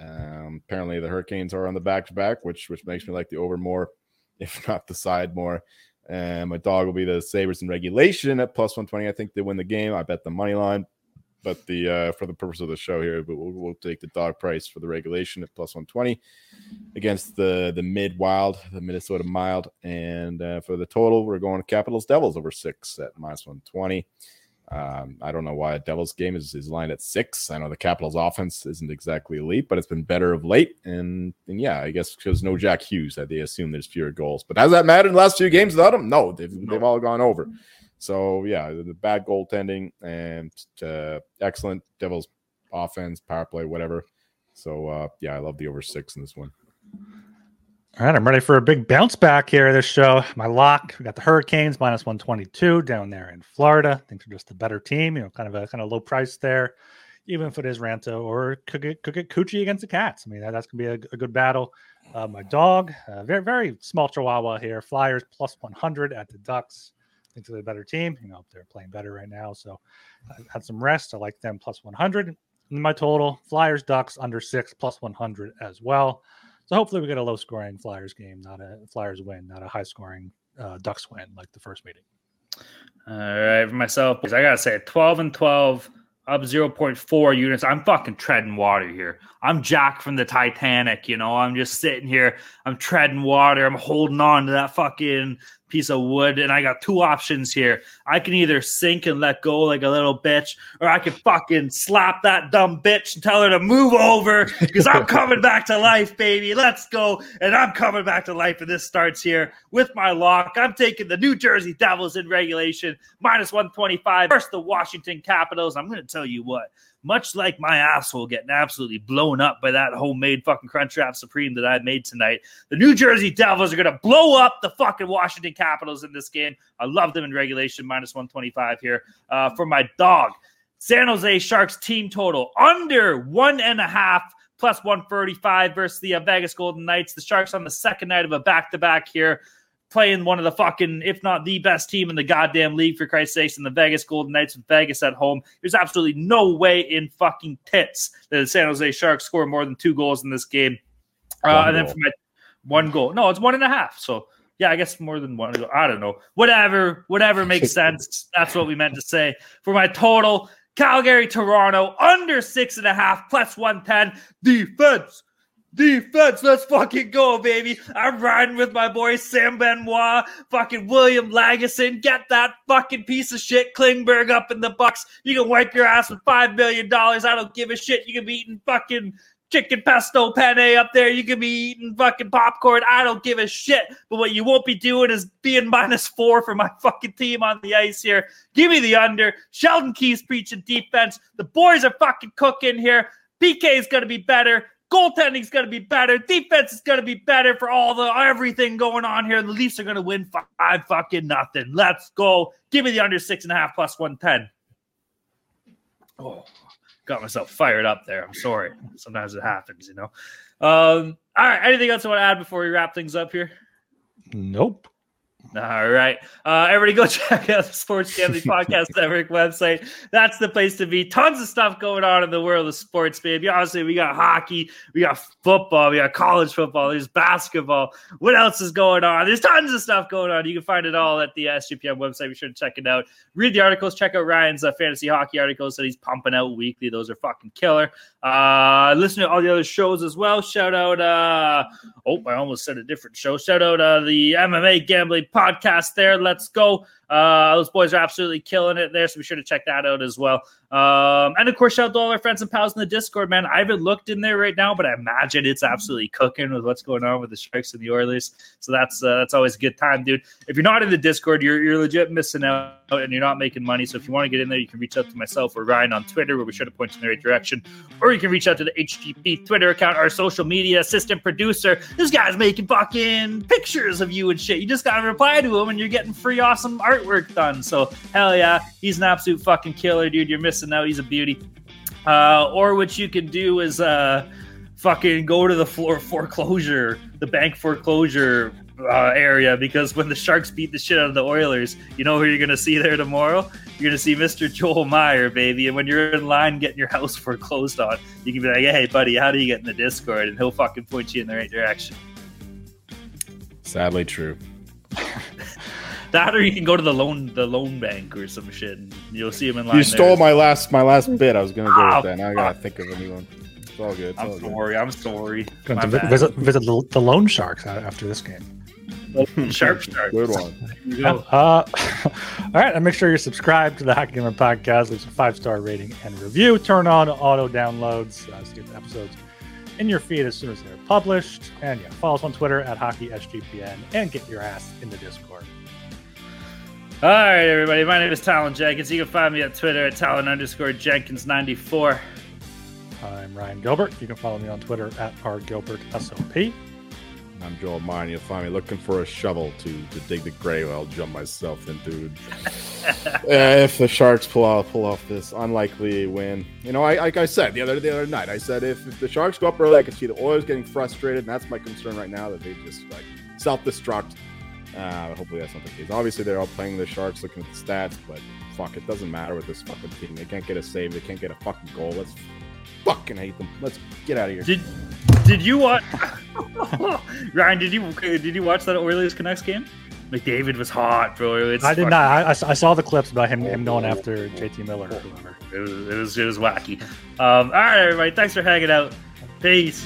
Um, apparently the Hurricanes are on the back to back, which which makes me like the over more, if not the side more. And my dog will be the Sabres in regulation at plus 120. I think they win the game. I bet the money line. But the uh, for the purpose of the show here, but we'll, we'll take the dog price for the regulation at plus 120 against the the mid wild, the Minnesota mild. And uh, for the total, we're going to Capitals Devils over six at minus 120. Um, I don't know why a Devils game is, is lined at six. I know the Capitals offense isn't exactly elite, but it's been better of late. And, and yeah, I guess because no Jack Hughes, that they assume there's fewer goals. But has that mattered in the last few games without him? No, they've, no. they've all gone over. So yeah, the bad goaltending and uh, excellent Devils offense, power play, whatever. So uh, yeah, I love the over six in this one. All right, I'm ready for a big bounce back here. This show, my lock. We got the Hurricanes minus 122 down there in Florida. I think they're just a better team. You know, kind of a kind of low price there, even if it is Raanta or could get could get Coochie against the Cats. I mean, that, that's gonna be a, a good battle. Uh, my dog, uh, very very small Chihuahua here. Flyers plus 100 at the Ducks. I think they're a better team. You know, they're playing better right now, so I had some rest. I like them plus 100. And my total Flyers Ducks under six plus 100 as well. So hopefully we get a low scoring Flyers game, not a Flyers win, not a high scoring uh, Ducks win like the first meeting. All right, for myself, I gotta say, twelve and twelve, up zero point four units. I'm fucking treading water here. I'm Jack from the Titanic, you know. I'm just sitting here. I'm treading water. I'm holding on to that fucking piece of wood. And I got two options here. I can either sink and let go like a little bitch, or I can fucking slap that dumb bitch and tell her to move over because I'm coming back to life, baby. Let's go. And I'm coming back to life. And this starts here with my lock. I'm taking the New Jersey Devils in regulation, minus 125 versus the Washington Capitals. I'm going to tell you what much like my asshole getting absolutely blown up by that homemade fucking Crunchwrap Supreme that I made tonight. The New Jersey Devils are going to blow up the fucking Washington Capitals in this game. I love them in regulation, minus 125 here. Uh, for my dog, San Jose Sharks team total under one and a half plus 135 versus the uh, Vegas Golden Knights. The Sharks on the second night of a back to back here playing one of the fucking, if not the best team in the goddamn league, for Christ's sakes, in the Vegas Golden Knights with Vegas at home. There's absolutely no way in fucking tits that the San Jose Sharks score more than two goals in this game. Uh, and then for my one goal, no, it's one and a half. So yeah, I guess more than one. I don't know. Whatever, whatever makes sense. That's what we meant to say. For my total, Calgary, Toronto, under six and a half, plus 110. Defense, defense. Let's fucking go, baby. I'm riding with my boy Sam Benoit, fucking William Lagesson. Get that fucking piece of shit Klingberg up in the Bucks. You can wipe your ass with five million dollars. I don't give a shit. You can be eating fucking chicken pesto penne up there. You can be eating fucking popcorn. I don't give a shit. But what you won't be doing is being minus four for my fucking team on the ice here. Give me the under. Sheldon Keefe preaching defense. The boys are fucking cooking here. PK is going to be better. Goaltending's going to be better. Defense is going to be better for all the everything going on here. The Leafs are going to win five fucking nothing. Let's go. Give me the under six and a half plus 110. Oh, got myself fired up there. I'm sorry. Sometimes it happens, you know. Um, all right. Anything else I want to add before we wrap things up here? Nope. All right. Uh, everybody go check out the Sports Gambling Podcast Network website. That's the place to be. Tons of stuff going on in the world of sports, baby. Obviously, we got hockey, we got football, we got college football, there's basketball. What else is going on? There's tons of stuff going on. You can find it all at the SGPN website. Be sure to check it out. Read the articles. Check out Ryan's uh, fantasy hockey articles that he's pumping out weekly. Those are fucking killer. Uh, listen to all the other shows as well. Shout out, uh, oh, I almost said a different show. Shout out uh, the MMA Gambling podcast there. Let's go. Uh, those boys are absolutely killing it there, so be sure to check that out as well. Um, and of course, shout out to all our friends and pals in the Discord, man. I haven't looked in there right now, but I imagine it's absolutely cooking with what's going on with the Sharks and the Oilers. So that's uh, that's always a good time, dude. If you're not in the Discord, you're you're legit missing out and you're not making money. So if you want to get in there, you can reach out to myself or Ryan on Twitter, where we sure to point in the right direction, or you can reach out to the HGP Twitter account, our social media assistant producer. This guy's making fucking pictures of you and shit. You just gotta reply to him, and you're getting free awesome artwork done. So hell yeah, he's an absolute fucking killer, dude. You're missing out. He's a beauty. Uh, or what you can do is uh, fucking go to the floor foreclosure, the bank foreclosure uh, area because when the Sharks beat the shit out of the Oilers, you know who you're gonna see there tomorrow? You're gonna see Mr. Joel Meyer, baby. And when you're in line getting your house foreclosed on, you can be like, "Hey, buddy, how do you get in the Discord?" And he'll fucking point you in the right direction. Sadly true. That, or you can go to the loan the loan bank or some shit, and you'll see him in line. You stole there. my last my last bit. I was gonna go Oh, with that. Now I gotta think of a new one. It's all good. It's I'm good. sorry. I'm sorry. Going to vi- visit visit the, the Loan Sharks after this game. Sharp Sharks. Good one. Here Uh, all right, and make sure you're subscribed to the Hockey Gamer Podcast. Leave a five star rating and review. Turn on auto downloads uh, to get the episodes in your feed as soon as they're published. And yeah, follow us on Twitter at HockeySGPN and get your ass in the Discord. All right, everybody. My name is Talon Jenkins. You can find me on Twitter at Talon underscore Jenkins ninety four. I'm Ryan Gilbert. You can follow me on Twitter at RGilbertSOP. I'm Joel Meyer. You'll find me looking for a shovel to, to dig the grave I'll jump myself into. uh, if the Sharks pull off pull off this unlikely win, you know, I like I said the other the other night, I said if, if the Sharks go up early, I can see the Oilers getting frustrated, and that's my concern right now that they just like self destruct. Uh, hopefully that's not the case. Obviously they're all playing the Sharks, looking at the stats, but fuck, it doesn't matter with this fucking team. They can't get a save. They can't get a fucking goal. Let's fucking hate them. Let's get out of here. Did did you watch Ryan? Did you did you watch that Oilers Canucks game? McDavid was hot, bro. It's I did fucking- not. I saw the clips about him, him going after JT Miller or whoever. It was, it was it was wacky. Um, all right, everybody. Thanks for hanging out. Peace.